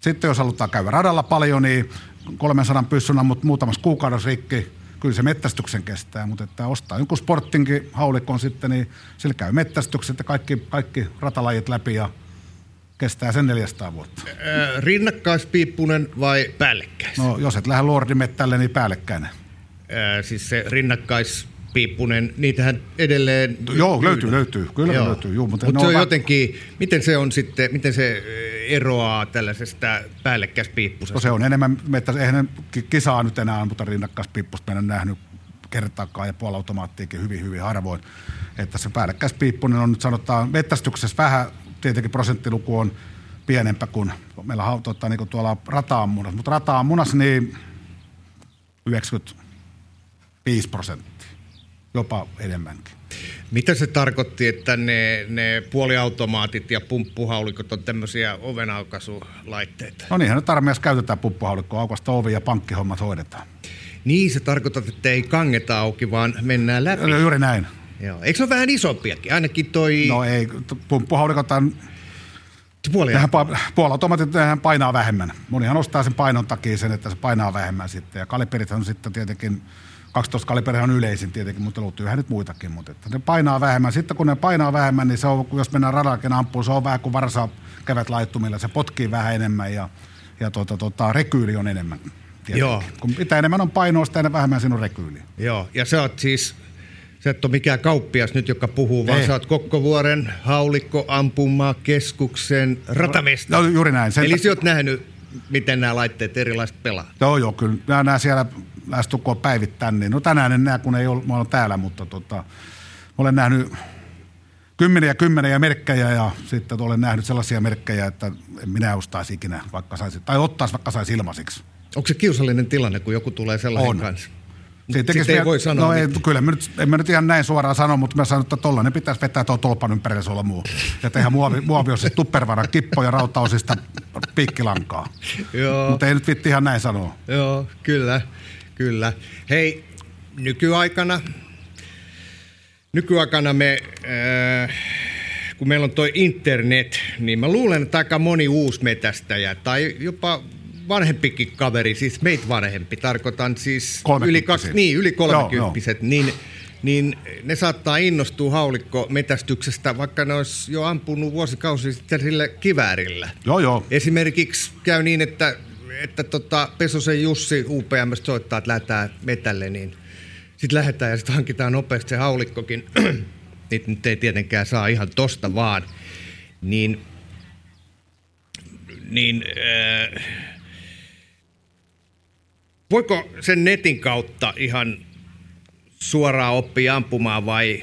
Sitten jos halutaan käydä radalla paljon, niin 300 pyssynä, mutta muutamassa kuukaudessa rikki, kyllä se mettästyksen kestää, mutta että ostaa jonkun sporttinkin haulikon sitten, niin sillä käy mettästykset ja kaikki, kaikki ratalajit läpi ja kestää sen 400 vuotta. Rinnakkaispiippunen vai päällekkäis? No jos et lähde Lordimettälle, niin päällekkäinen. Ää, siis se rinnakkaispiippunen, niitähän edelleen... Joo, myydään. löytyy, löytyy. Kyllä Joo. löytyy. Juu, mutta Mut se on va- jotenkin, miten se on sitten, miten se ö, eroaa tällaisesta No päällekkäispiippusesta? se on enemmän, että eihän kisaa nyt enää amputa rinnakkaispippusta, meidän nähnyt kertaakaan ja puolautomaattiikin hyvin, hyvin harvoin. Että se päällekkäispiippunen on nyt sanotaan, mettästyksessä vähän tietenkin prosenttiluku on pienempä kuin meillä on tota, niin kuin tuolla rataammunassa, mutta rataammunassa niin 95 prosenttia, jopa enemmänkin. Mitä se tarkoitti, että ne, ne puoliautomaatit ja pumppuhaulikot on tämmöisiä ovenaukasulaitteita? No niinhän nyt armeijassa käytetään pumppuhaulikkoa, aukasta ovi ja pankkihommat hoidetaan. Niin, se tarkoittaa, että ei kangeta auki, vaan mennään läpi. Juuri näin. Joo. Eikö se ole vähän isompiakin? Ainakin toi No ei, pumppuhaulikot on puoliautomaatit nehän painaa vähemmän. Monihan ostaa sen painon takia sen, että se painaa vähemmän sitten. Ja kaliperit on sitten tietenkin, 12 kaliberi on yleisin tietenkin, mutta löytyyhän nyt muitakin. Mutta että ne painaa vähemmän. Sitten kun ne painaa vähemmän, niin se on, jos mennään radallakin ampuun, se on vähän kuin varsa kävet laittumilla. Se potkii vähän enemmän ja, ja tuota, tuota, rekyyli on enemmän. Tietenkin. Joo. Kun mitä enemmän on painoa, sitä vähemmän siinä on rekyyli. Joo, ja sä oot siis, sä et ole mikään kauppias nyt, joka puhuu, vaan Ei. sä oot Kokkovuoren haulikko ampumaa keskuksen ratamesta. No, juuri näin. Sen Eli sä oot nähnyt, miten nämä laitteet erilaiset pelaa. Joo, joo, kyllä. Mä näen siellä lähestulkoon päivittäin. Niin. No tänään en näe, kun ei ole, mä olen täällä, mutta tota, olen nähnyt kymmeniä kymmeniä merkkejä ja sitten olen nähnyt sellaisia merkkejä, että en minä ostaisi ikinä, vaikka saisi, tai ottaisi vaikka saisi ilmaisiksi. Onko se kiusallinen tilanne, kun joku tulee sellaisen On. kanssa? Siitä Sitten ei voi sanoa No ei, mitään. kyllä, mä nyt, en mä nyt ihan näin suoraan sano, mutta mä sanon, että tollanen pitäisi vetää tuo tolpan ympärillä sulla muu. Ja tehdä muovi, muoviosista tuppervara kippoja rautaosista piikkilankaa. [laughs] Joo. Mutta ei nyt vitti ihan näin sanoa. Joo, kyllä, kyllä. Hei, nykyaikana, nykyaikana me, äh, kun meillä on toi internet, niin mä luulen, että aika moni uusi metästäjä tai jopa vanhempikin kaveri, siis meitä vanhempi, tarkoitan siis yli, kaksi, niin, yli Joo, joo. kolmekymppiset, niin, niin ne saattaa innostua haulikko-metästyksestä, vaikka ne olisi jo ampunut vuosikausi sitten sillä kiväärillä. Joo, joo. Esimerkiksi käy niin, että, että tota Pesosen Jussi UPM soittaa, että lähdetään metälle, niin sitten lähdetään ja sitten hankitaan nopeasti se haulikkokin. [clears throat] Niitä nyt ei tietenkään saa ihan tosta vaan. Niin, niin äh, voiko sen netin kautta ihan suoraan oppia ampumaan vai,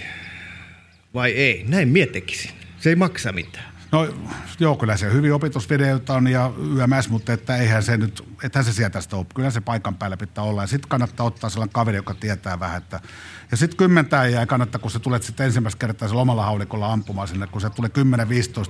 vai ei? Näin mietikisin. Se ei maksa mitään. No joo, kyllä se hyvin opetusvideoita on ja YMS, mutta että eihän se nyt, ethän se sieltä sitä ole. Kyllä se paikan päällä pitää olla. Ja sitten kannattaa ottaa sellainen kaveri, joka tietää vähän. Että, ja sitten kymmentä äijää kannattaa, kun sä tulet sitten ensimmäistä kertaa sillä omalla haulikolla ampumaan sinne, kun se tulee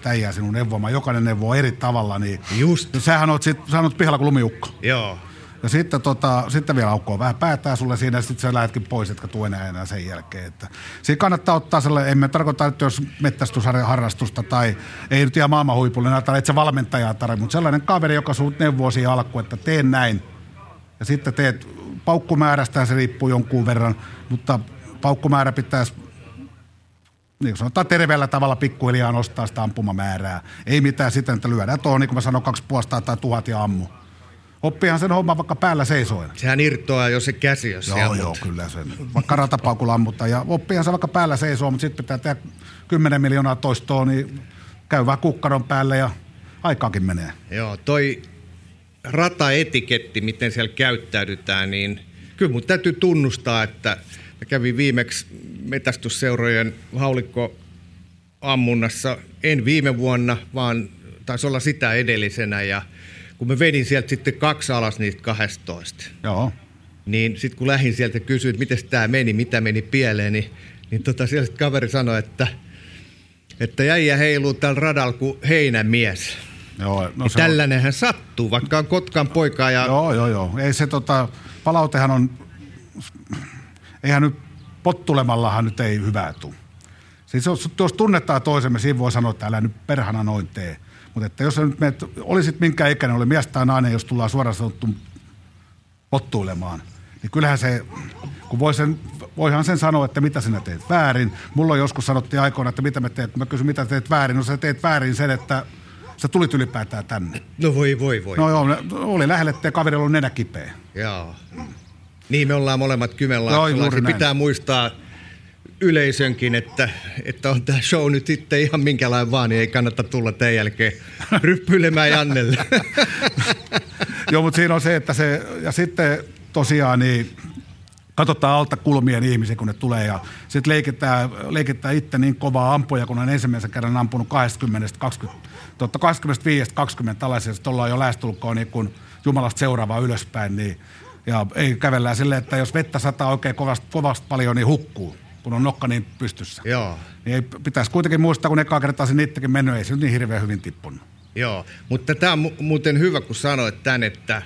10-15 äijää sinun neuvomaan, jokainen neuvoo eri tavalla, niin Just. no, sähän oot, sit, sähän oot pihalla kuin lumiukko. Joo. Ja sitten, tota, sitten vielä aukkoa vähän päätää sulle siinä, ja sitten sä lähdetkin pois, etkä tule enää, enää sen jälkeen. Että siinä kannattaa ottaa sellainen, emme tarkoita, että jos mettästysharrastusta tai ei nyt ihan maailman huipulle, näytä, että se valmentajaa tarvitse, mutta sellainen kaveri, joka sinut neuvoo siihen alkuun, että teen näin. Ja sitten teet, paukkumäärästään se riippuu jonkun verran, mutta paukkumäärä pitäisi niin sanotaan terveellä tavalla pikkuhiljaa nostaa sitä ampumamäärää. Ei mitään siten, että lyödään tuohon, niin kuin mä sanoin, kaksi puolesta tai tuhat ja ammu. Oppihan sen homman vaikka päällä seisoen. Sehän irtoaa jo se käsi, jos Joo, ammut. joo, kyllä sen. Vaikka ratapaukulla ammuttaa. Ja oppihan se vaikka päällä seisoo, mutta sitten pitää tehdä 10 miljoonaa toistoa, niin käy vähän kukkaron päälle ja aikaakin menee. Joo, toi rataetiketti, miten siellä käyttäydytään, niin kyllä mun täytyy tunnustaa, että mä kävin viimeksi metästysseurojen haulikko ammunnassa, en viime vuonna, vaan taisi olla sitä edellisenä ja kun mä vedin sieltä sitten kaksi alas niistä 12, Joo. niin sitten kun lähdin sieltä kysyin, että miten tämä meni, mitä meni pieleen, niin, niin tota siellä sit kaveri sanoi, että, että jäijä heiluu tällä radalla kuin heinämies. Joo, no No se on, Tällainenhän sattuu, vaikka on Kotkan poika ja... joo, joo, joo. Ei se tota, palautehan on, eihän nyt pottulemallahan nyt ei hyvää tule. Siis jos, jos tunnetaan toisemme, siinä voi sanoa, että älä nyt perhana noin tee. Mutta että jos nyt meet, olisit minkä ikäinen, oli mies tai nainen, jos tullaan suoraan sanottu pottuilemaan, niin kyllähän se, kun voi sen, voihan sen sanoa, että mitä sinä teet väärin. Mulla on joskus sanottiin aikoina, että mitä teen, kun mä kysyn, mitä teet väärin. No sä teet väärin sen, että sä tulit ylipäätään tänne. No voi, voi, voi. No joo, oli lähelle, että kaverilla on nenä kipeä. Joo. Niin, me ollaan molemmat kymenlaaksolla. juuri näin. Pitää muistaa yleisönkin, että, että on tämä show nyt sitten ihan minkälainen vaan, niin ei kannata tulla tämän jälkeen ryppyilemään Jannelle. [laughs] Joo, mutta siinä on se, että se, ja sitten tosiaan niin katsotaan alta kulmien ihmisiä, kun ne tulee ja sitten leikitään, leikitään itse niin kovaa ampuja, kun on ensimmäisen kerran ampunut 20, 20, totta 25, 20 tällaisia, sitten ollaan jo lähestulkoon niin kuin Jumalasta seuraavaa ylöspäin, niin ja ei kävellään silleen, että jos vettä sataa oikein kovasti, kovasti paljon, niin hukkuu, kun on nokka niin pystyssä. Joo. Niin ei, pitäisi kuitenkin muistaa, kun ekaa kertaa sen itsekin mennyt, ei se niin hirveän hyvin tippunut. Joo, mutta tämä on mu- muuten hyvä, kun sanoit tämän, että,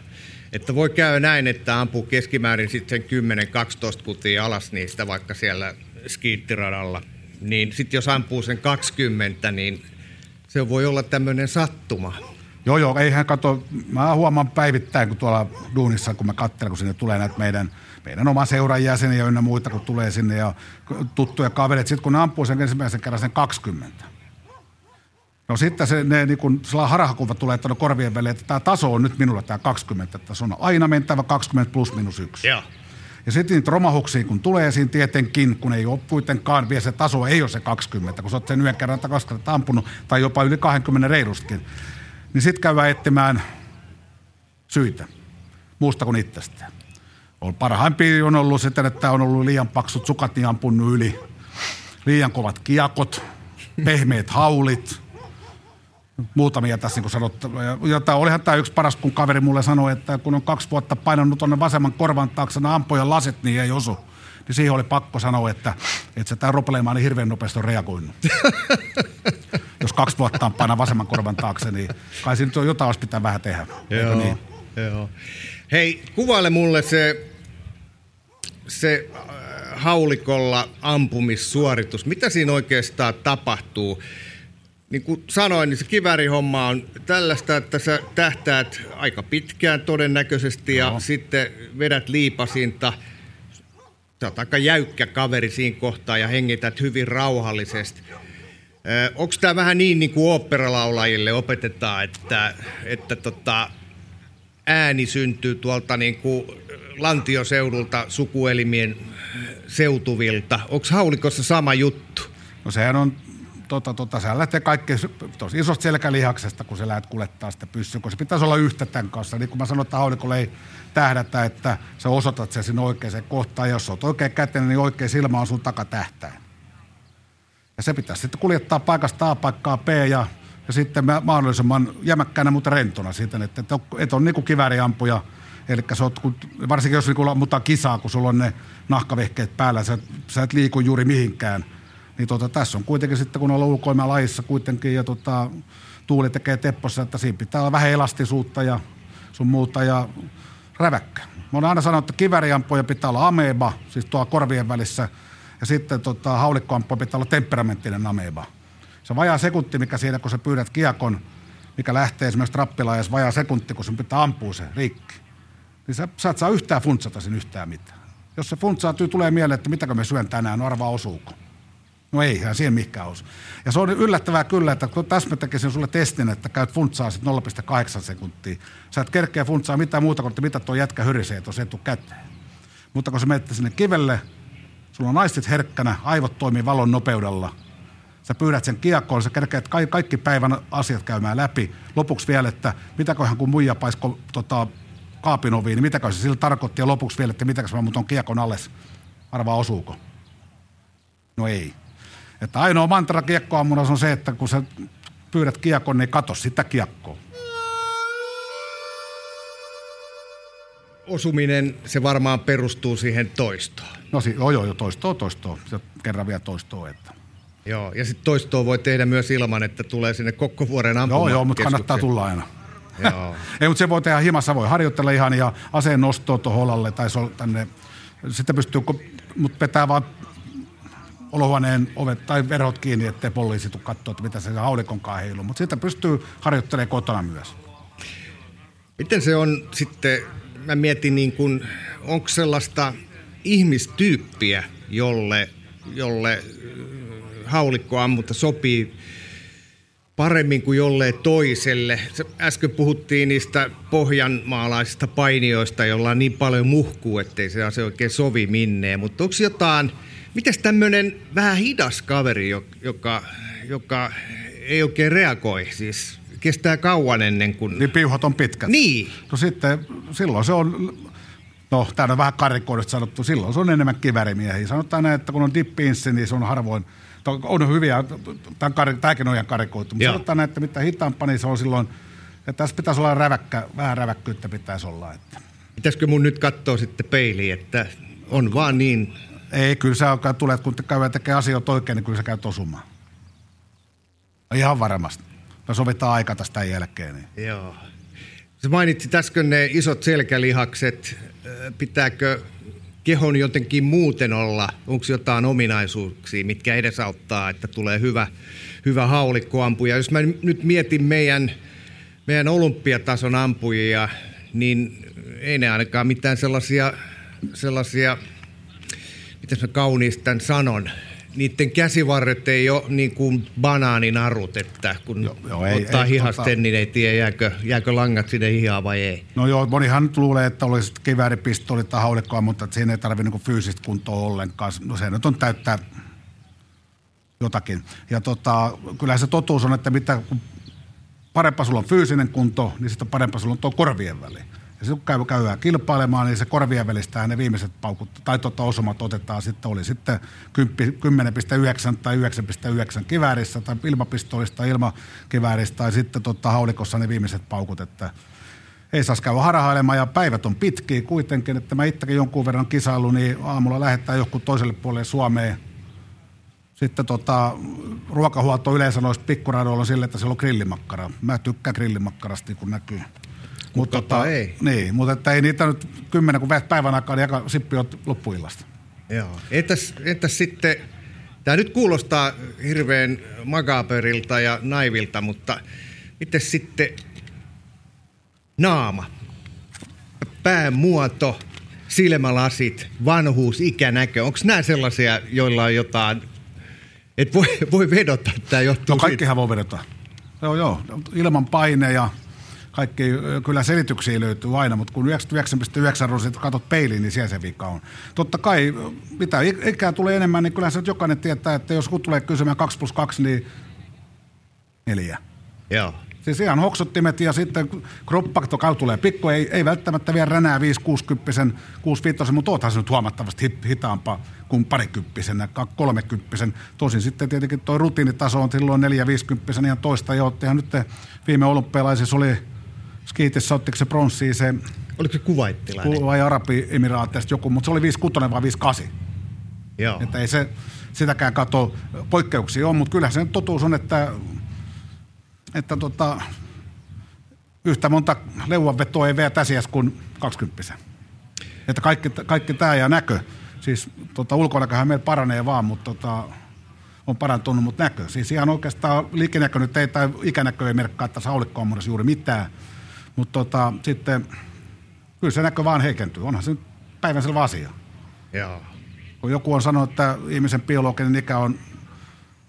että voi käydä näin, että ampuu keskimäärin sitten sen 10-12 kutia alas niistä, vaikka siellä skiittiradalla, niin sitten jos ampuu sen 20, niin se voi olla tämmöinen sattuma. Joo, joo, eihän kato, mä huomaan päivittäin, kun tuolla duunissa, kun mä katselen, kun sinne tulee näitä meidän, meidän oma seuran jäseniä ynnä muita, kun tulee sinne ja tuttuja kavereita. Sitten kun ne ampuu sen ensimmäisen kerran sen 20, No sitten se, ne niin kun, harhakuva tulee tuonne korvien väliin, että tämä taso on nyt minulla tämä 20, että se on aina mentävä 20 plus minus yksi. Joo. Ja sitten niitä romahuksia, kun tulee siinä tietenkin, kun ei ole kuitenkaan vielä se taso, ei ole se 20, kun sä oot sen yhden kerran kertaa ampunut, tai jopa yli 20 reilustikin, niin sitten käydään etsimään syitä muusta kuin itsestään. On parhaimpia on ollut sitten, että on ollut liian paksut sukat niin ampunut yli, liian kovat kiakot, pehmeät haulit – muutamia tässä niin sanottu. Ja tämä olihan tämä yksi paras, kun kaveri mulle sanoi, että kun on kaksi vuotta painanut tuonne vasemman korvan taakse ampoja lasit, niin ei osu. Niin siihen oli pakko sanoa, että, että se tämä ropeleima niin hirveän nopeasti on reagoinut. [laughs] Jos kaksi vuotta on paina vasemman korvan taakse, niin kai siinä nyt jotain olisi pitää vähän tehdä. Joo, niin? joo. Hei, kuvaile mulle se, se äh, haulikolla ampumissuoritus. Mitä siinä oikeastaan tapahtuu? niin kuin sanoin, niin se kivärihomma on tällaista, että sä tähtäät aika pitkään todennäköisesti ja no. sitten vedät liipasinta. Sä oot aika jäykkä kaveri siinä kohtaa ja hengität hyvin rauhallisesti. Onko tämä vähän niin, niin kuin oopperalaulajille opetetaan, että, että tota, ääni syntyy tuolta niin kuin lantioseudulta sukuelimien seutuvilta? Onko haulikossa sama juttu? No sehän on tota, tota, sä lähtee kaikki tosi isosta selkälihaksesta, kun sä lähdet kulettaa sitä pyssyä, kun se pitäisi olla yhtä tämän kanssa. Niin kuin mä sanoin, että haulikolle ei tähdätä, että sä osoitat sen sinne oikeaan kohtaan. Ja jos oot oikein kätenen, niin oikea silmä on sun takatähtäin. Ja se pitäisi sitten kuljettaa paikasta A paikkaa B ja, ja sitten mahdollisimman jämäkkäänä, mutta rentona siten, että et, et on niin kuin kivääriampuja. Eli sä oot, varsinkin jos niin ammutaan kisaa, kun sulla on ne nahkavehkeet päällä, sä, sä et liiku juuri mihinkään – niin tota, tässä on kuitenkin sitten, kun ollaan ulkoilma lajissa kuitenkin ja tota, tuuli tekee teppossa, että siinä pitää olla vähän elastisuutta ja sun muuta ja räväkkä. Mä oon aina sanonut, että kiväriampoja pitää olla ameba, siis tuo korvien välissä, ja sitten tota, haulikkoampoja pitää olla temperamenttinen ameba. Se vajaa sekunti, mikä siinä, kun sä pyydät kiekon, mikä lähtee esimerkiksi trappilaajassa vajaa sekunti, kun sun pitää ampua se rikki. Niin sä, sä et saa yhtään funtsata sen yhtään mitään. Jos se funtsaa, tulee mieleen, että mitäkö me syön tänään, no arvaa osuuko. No ei, hän siihen mikään osu. Ja se on yllättävää kyllä, että kun tässä mä tekisin sulle testin, että käyt funtsaa sitten 0,8 sekuntia. Sä et kerkeä funtsaa mitään muuta kuin, että mitä tuo jätkä hyrisee tuossa etu käteen. Mutta kun sä menette sinne kivelle, sulla on aistit herkkänä, aivot toimii valon nopeudella. Sä pyydät sen kiekkoon, sä kerkeät kaikki päivän asiat käymään läpi. Lopuksi vielä, että mitäköhän kun muija paisko tota, kaapin oviin, niin mitäkö se sillä tarkoitti. Ja lopuksi vielä, että mitäkö mä mut on kiekon alles. Arvaa osuuko? No ei. Että ainoa mantra kiekkoammunassa on se, että kun sä pyydät kiekon, niin kato sitä kiekkoa. Osuminen, se varmaan perustuu siihen toistoon. No si- joo, joo, joo, toistoa, toistoa. Se kerran vielä toistoa, että. Joo, ja sitten toistoa voi tehdä myös ilman, että tulee sinne kokkovuoren ampumaan. Joo, joo, mutta kannattaa tulla aina. Joo. [laughs] Ei, mutta se voi tehdä himassa, voi harjoitella ihan ja aseen nostoa tuohon holalle tai se tänne. Sitten pystyy, mutta vetää vaan olohuoneen ovet tai verot kiinni, ettei poliisi tule katsoa, että mitä se haulikonkaan heilu. Mutta sitä pystyy harjoittelemaan kotona myös. Miten se on sitten, mä mietin niin kuin, onko sellaista ihmistyyppiä, jolle, jolle äh, haulikkoammunta sopii paremmin kuin jolle toiselle. Äsken puhuttiin niistä pohjanmaalaisista painijoista, joilla on niin paljon muhkuu, ettei se ase oikein sovi minneen. Mutta onko jotain – Mites tämmöinen vähän hidas kaveri, joka, joka ei oikein reagoi, siis kestää kauan ennen kuin... Niin piuhat on pitkät. Niin. No sitten silloin se on, no täällä on vähän karikoidusta sanottu, silloin se on enemmän kivärimiehiä. Sanotaan näin, että kun on dippiinssi, niin se on harvoin, on hyviä, tämäkin on ihan karikoitu, mutta sanotaan näin, että mitä hitaampaa, niin se on silloin, että tässä pitäisi olla räväkkä, vähän räväkkyyttä pitäisi olla. Että. Pitäisikö mun nyt katsoa sitten peiliin, että on vaan niin ei, kyllä sä alkaa tulee, kun käydään tekee asioita oikein, niin kyllä sä käyt osumaan. Ihan varmasti. Me sovitaan aika tästä jälkeen. Niin. Joo. Sä mainitsit äsken ne isot selkälihakset. Pitääkö kehon jotenkin muuten olla? Onko jotain ominaisuuksia, mitkä edesauttaa, että tulee hyvä, hyvä haulikkoampuja? Jos mä nyt mietin meidän, meidän olympiatason ampujia, niin ei ne ainakaan mitään sellaisia, sellaisia miten mä kauniisti tämän sanon, niiden käsivarret ei ole niin kuin banaaninarut, että kun joo, joo, ei, ottaa ei, hihasten, tota... niin ei tiedä jääkö, jääkö langat sinne hihaan vai ei. No joo, monihan nyt luulee, että olisi kivääripistoli tai haulekkoa, mutta siinä ei tarvitse niin fyysistä kuntoa ollenkaan. No se nyt on täyttää jotakin. Ja tota, kyllä se totuus on, että mitä parempaa sulla on fyysinen kunto, niin sitä parempaa sulla on tuo korvien väli. Ja sitten kun käy, käydään kilpailemaan, niin se korvien välistä ne viimeiset paukut tai tota osumat otetaan sitten, oli sitten 10,9 tai 9,9 kiväärissä tai ilmapistolista ilmakivääristä tai sitten tota haulikossa ne viimeiset paukut, että ei saisi käydä harhailemaan ja päivät on pitkiä kuitenkin, että mä itsekin jonkun verran kisailu, niin aamulla lähettää joku toiselle puolelle Suomeen. Sitten tota, ruokahuolto yleensä noista pikkuradoilla on sille, että siellä on grillimakkara. Mä tykkään grillimakkarasta, kun näkyy. Mutta tota, ei. Niin, mutta että ei niitä nyt kymmenen, kun päivän aikaa, niin aika sippi on loppuillasta. Joo. Entäs, entäs sitten, tämä nyt kuulostaa hirveän magaperilta ja naivilta, mutta miten sitten naama, päämuoto, silmälasit, vanhuus, ikänäkö, onko nämä sellaisia, joilla on jotain, että voi, voi vedota, että tämä johtuu No kaikkihan siitä. voi vedota. Joo, joo. Ilman paine ja kaikki, kyllä selityksiä löytyy aina, mutta kun 99,9 prosenttia katsot peiliin, niin siellä se vika on. Totta kai, mitä ikää tulee enemmän, niin kyllä se jokainen tietää, että jos kun tulee kysymään 2 plus 2, niin neljä. Joo. Siis ihan hoksottimet ja sitten kroppakto tulee pikku, ei, ei välttämättä vielä ränää 5 60 65 mutta oothan se nyt huomattavasti hit, hitaampaa kuin parikymppisen, kolmekymppisen. Tosin sitten tietenkin tuo rutiinitaso on silloin 450 ihan toista jo. Ottihan nyt viime olympialaisissa oli Skiitissä ottiko se pronssiin se... Oliko se kuvaittilainen? Vai Arabi-emiraateista joku, mutta se oli 56 vai 58. Joo. Että ei se sitäkään kato, poikkeuksia on, mutta kyllä se totuus on, että, että tota, yhtä monta leuanvetoa ei veä täsiäs kuin 20 Että kaikki, kaikki tämä ja näkö, siis tota, ulkonäköhän meillä paranee vaan, mutta tota, on parantunut, mutta näkö. Siis ihan oikeastaan liikenäkö nyt ei, tai ikänäkö ei merkkaa, että saulikko on juuri mitään. Mutta tota, sitten kyllä se näkö vaan heikentyy. Onhan se nyt päivänselvä asia. Joo. Kun joku on sanonut, että ihmisen biologinen ikä on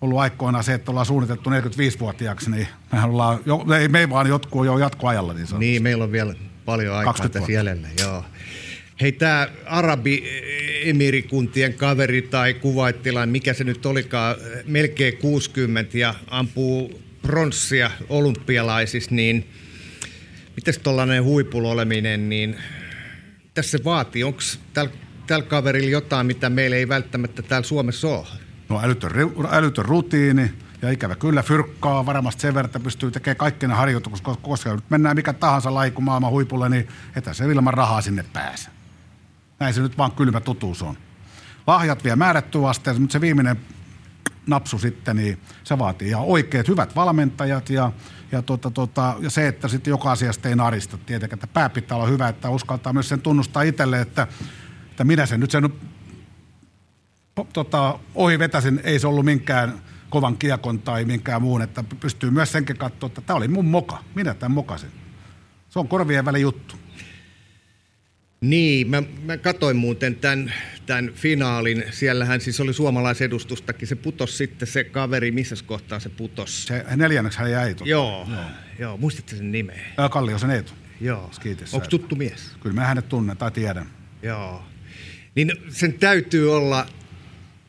ollut aikoinaan se, että ollaan suunniteltu 45-vuotiaaksi, niin mehän ollaan, jo, ei me vaan jotkut jo jatkoajalla. Niin, niin, meillä on vielä paljon aikaa tässä jäljellä, joo. Hei, tämä Arabi-emirikuntien kaveri tai kuvaittilainen, mikä se nyt olikaan, melkein 60 ja ampuu pronssia olympialaisissa, niin Miten tuollainen huipulla oleminen, niin tässä se vaatii? Onko tällä täl kaverilla jotain, mitä meillä ei välttämättä täällä Suomessa ole? No älytön, älytön rutiini ja ikävä kyllä fyrkkaa varmasti sen verran, että pystyy tekemään kaikki ne harjoitukset, koska, nyt mennään mikä tahansa laiku maailman huipulle, niin että se ilman rahaa sinne pääse. Näin se nyt vaan kylmä totuus on. Lahjat vie määrättyä asteeseen, mutta se viimeinen napsu sitten, niin se vaatii ihan oikeat hyvät valmentajat ja ja, tota, tota, ja se, että sitten joka asiasta ei narista tietenkin, että pää pitää olla hyvä, että uskaltaa myös sen tunnustaa itselle, että, että minä sen nyt sen tota, ohi vetäsin, ei se ollut minkään kovan kiekon tai minkään muun, että pystyy myös senkin katsoa, että tämä oli mun moka, minä tämän mokasin. Se on korvien väli juttu. Niin, mä, mä katoin muuten tämän, tämän finaalin. Siellähän siis oli suomalaisedustustakin. Se putos sitten se kaveri, missä kohtaa se putos? Se neljänneksi hän jäi. Totta. Joo, joo. joo. muistatte sen nimeä? Kalliosen Eetu. Joo. Onko tuttu mies? Kyllä mä hänet tunnen tai tiedän. Joo. Niin sen täytyy olla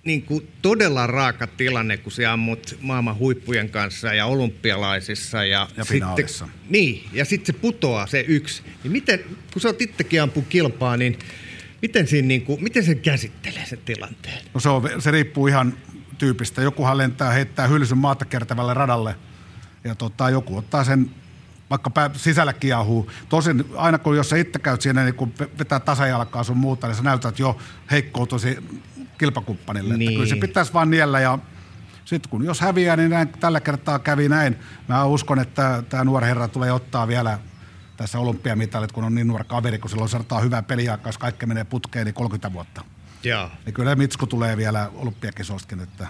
niin kuin todella raaka tilanne, kun sä ammut maailman huippujen kanssa ja olympialaisissa. Ja, ja finaalissa. Sitten, niin, ja sitten se putoaa se yksi. Niin miten, kun sä oot itsekin ampu kilpaa, niin miten, siinä, niin kuin, miten se käsittelee sen tilanteen? No se, on, se riippuu ihan tyypistä. Jokuhan lentää, heittää hylsyn maata kertävälle radalle ja tota, joku ottaa sen vaikka pää, sisällä kiehuu. Tosin aina kun jos sä itse käyt siinä, niin kun vetää tasajalkaa sun muuta, niin sä näytät jo heikkoutusi kilpakumppanille. Niin. Että kyllä se niin. pitäisi vaan niellä ja sitten kun jos häviää, niin näin, tällä kertaa kävi näin. Mä uskon, että tämä nuori herra tulee ottaa vielä tässä olympiamitalit, kun on niin nuori kaveri, kun silloin sanotaan hyvää peliaikaa, jos kaikki menee putkeen, niin 30 vuotta. Joo. Ja kyllä Mitsku tulee vielä olympiakisostkin, että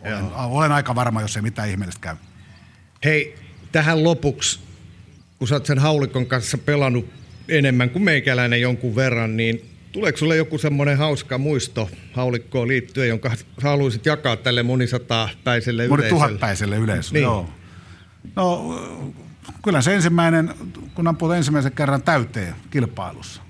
olen, olen, aika varma, jos ei mitään ihmeellistä käy. Hei, tähän lopuksi, kun sä oot sen haulikon kanssa pelannut enemmän kuin meikäläinen jonkun verran, niin tuleeko sulle joku semmoinen hauska muisto haulikkoon liittyen, jonka haluaisit jakaa tälle monisatapäiselle yleisölle? Monituhatpäiselle yleisölle, niin. joo. No, kyllä se ensimmäinen, kun ampuu ensimmäisen kerran täyteen kilpailussa.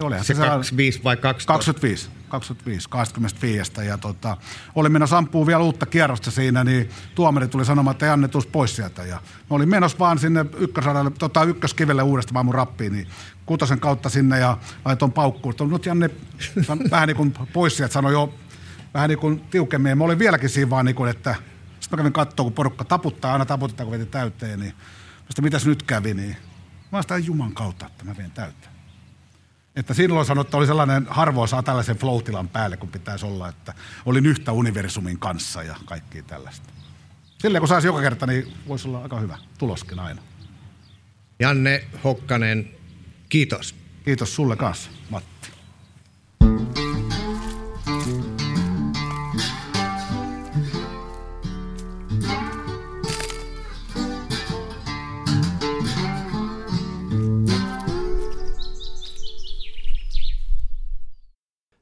Olihan se, se 25 vai 12? 25, 25, 25. Ja tota, oli menossa ampuu vielä uutta kierrosta siinä, niin tuomari tuli sanomaan, että Janne tuus pois sieltä. Ja mä olin menossa vaan sinne ykkösradalle, tota, ykköskivelle uudestaan mun rappiin, niin kutosen kautta sinne ja laitoin paukkuun. Nyt Janne [laughs] vähän niin kuin pois sieltä, sanoi jo vähän niin kuin tiukemmin. mä olin vieläkin siinä vaan niin kuin, että sitten mä kävin katsoa, kun porukka taputtaa, aina taputtaa, kun veti täyteen, niin mä mitäs nyt kävi, niin mä sitä Juman kautta, että mä vien täyteen. Että silloin sanottu, että oli sellainen, harvoin saa tällaisen floatilan päälle, kun pitäisi olla, että olin yhtä universumin kanssa ja kaikki tällaista. Silleen kun saisi joka kerta, niin voisi olla aika hyvä tuloskin aina. Janne Hokkanen, kiitos. Kiitos sulle kanssa, Matti.